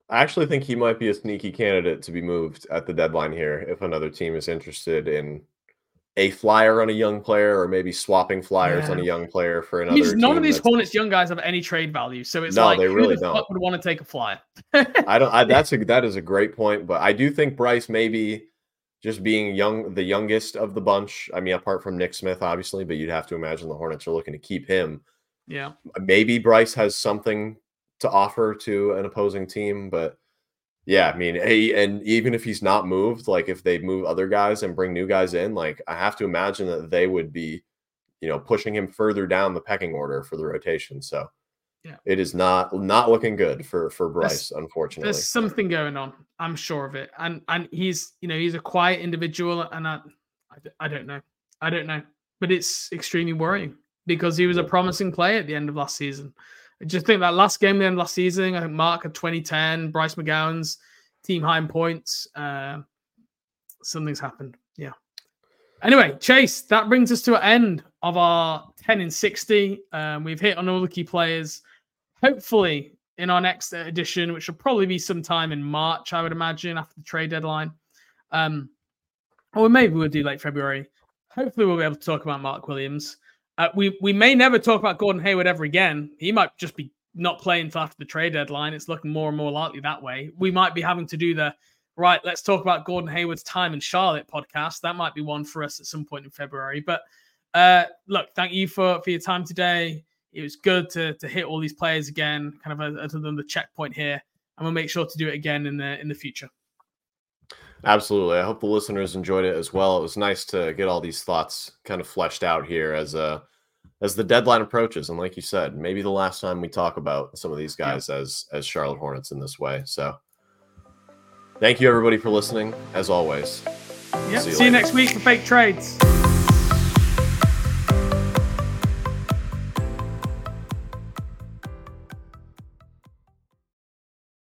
I actually think he might be a sneaky candidate to be moved at the deadline here if another team is interested in a flyer on a young player, or maybe swapping flyers yeah. on a young player for another. None of these Hornets young guys have any trade value, so it's no, like they really who the don't. would want to take a flyer. I don't. I, that's a that is a great point, but I do think Bryce maybe just being young, the youngest of the bunch. I mean, apart from Nick Smith, obviously, but you'd have to imagine the Hornets are looking to keep him. Yeah, maybe Bryce has something to offer to an opposing team, but yeah, I mean, hey, and even if he's not moved, like if they move other guys and bring new guys in, like I have to imagine that they would be, you know, pushing him further down the pecking order for the rotation. So yeah, it is not not looking good for for Bryce, there's, unfortunately. There's something going on. I'm sure of it, and and he's you know he's a quiet individual, and I I, I don't know, I don't know, but it's extremely worrying because he was a promising player at the end of last season. Just think that last game, then last season, I think Mark had 2010, Bryce McGowens' team high in points. Uh, something's happened. Yeah. Anyway, Chase, that brings us to an end of our 10 in 60. Um, we've hit on all the key players. Hopefully, in our next edition, which will probably be sometime in March, I would imagine, after the trade deadline. Um, or maybe we'll do late February. Hopefully, we'll be able to talk about Mark Williams. Uh, we we may never talk about Gordon Hayward ever again. He might just be not playing until after the trade deadline. It's looking more and more likely that way. We might be having to do the right. Let's talk about Gordon Hayward's time in Charlotte podcast. That might be one for us at some point in February. But uh, look, thank you for for your time today. It was good to to hit all these players again, kind of other than the checkpoint here, and we'll make sure to do it again in the in the future. Absolutely. I hope the listeners enjoyed it as well. It was nice to get all these thoughts kind of fleshed out here as a uh, as the deadline approaches. And like you said, maybe the last time we talk about some of these guys yeah. as as Charlotte Hornets in this way. So thank you everybody for listening, as always. Yep. See you, See you next week for fake trades.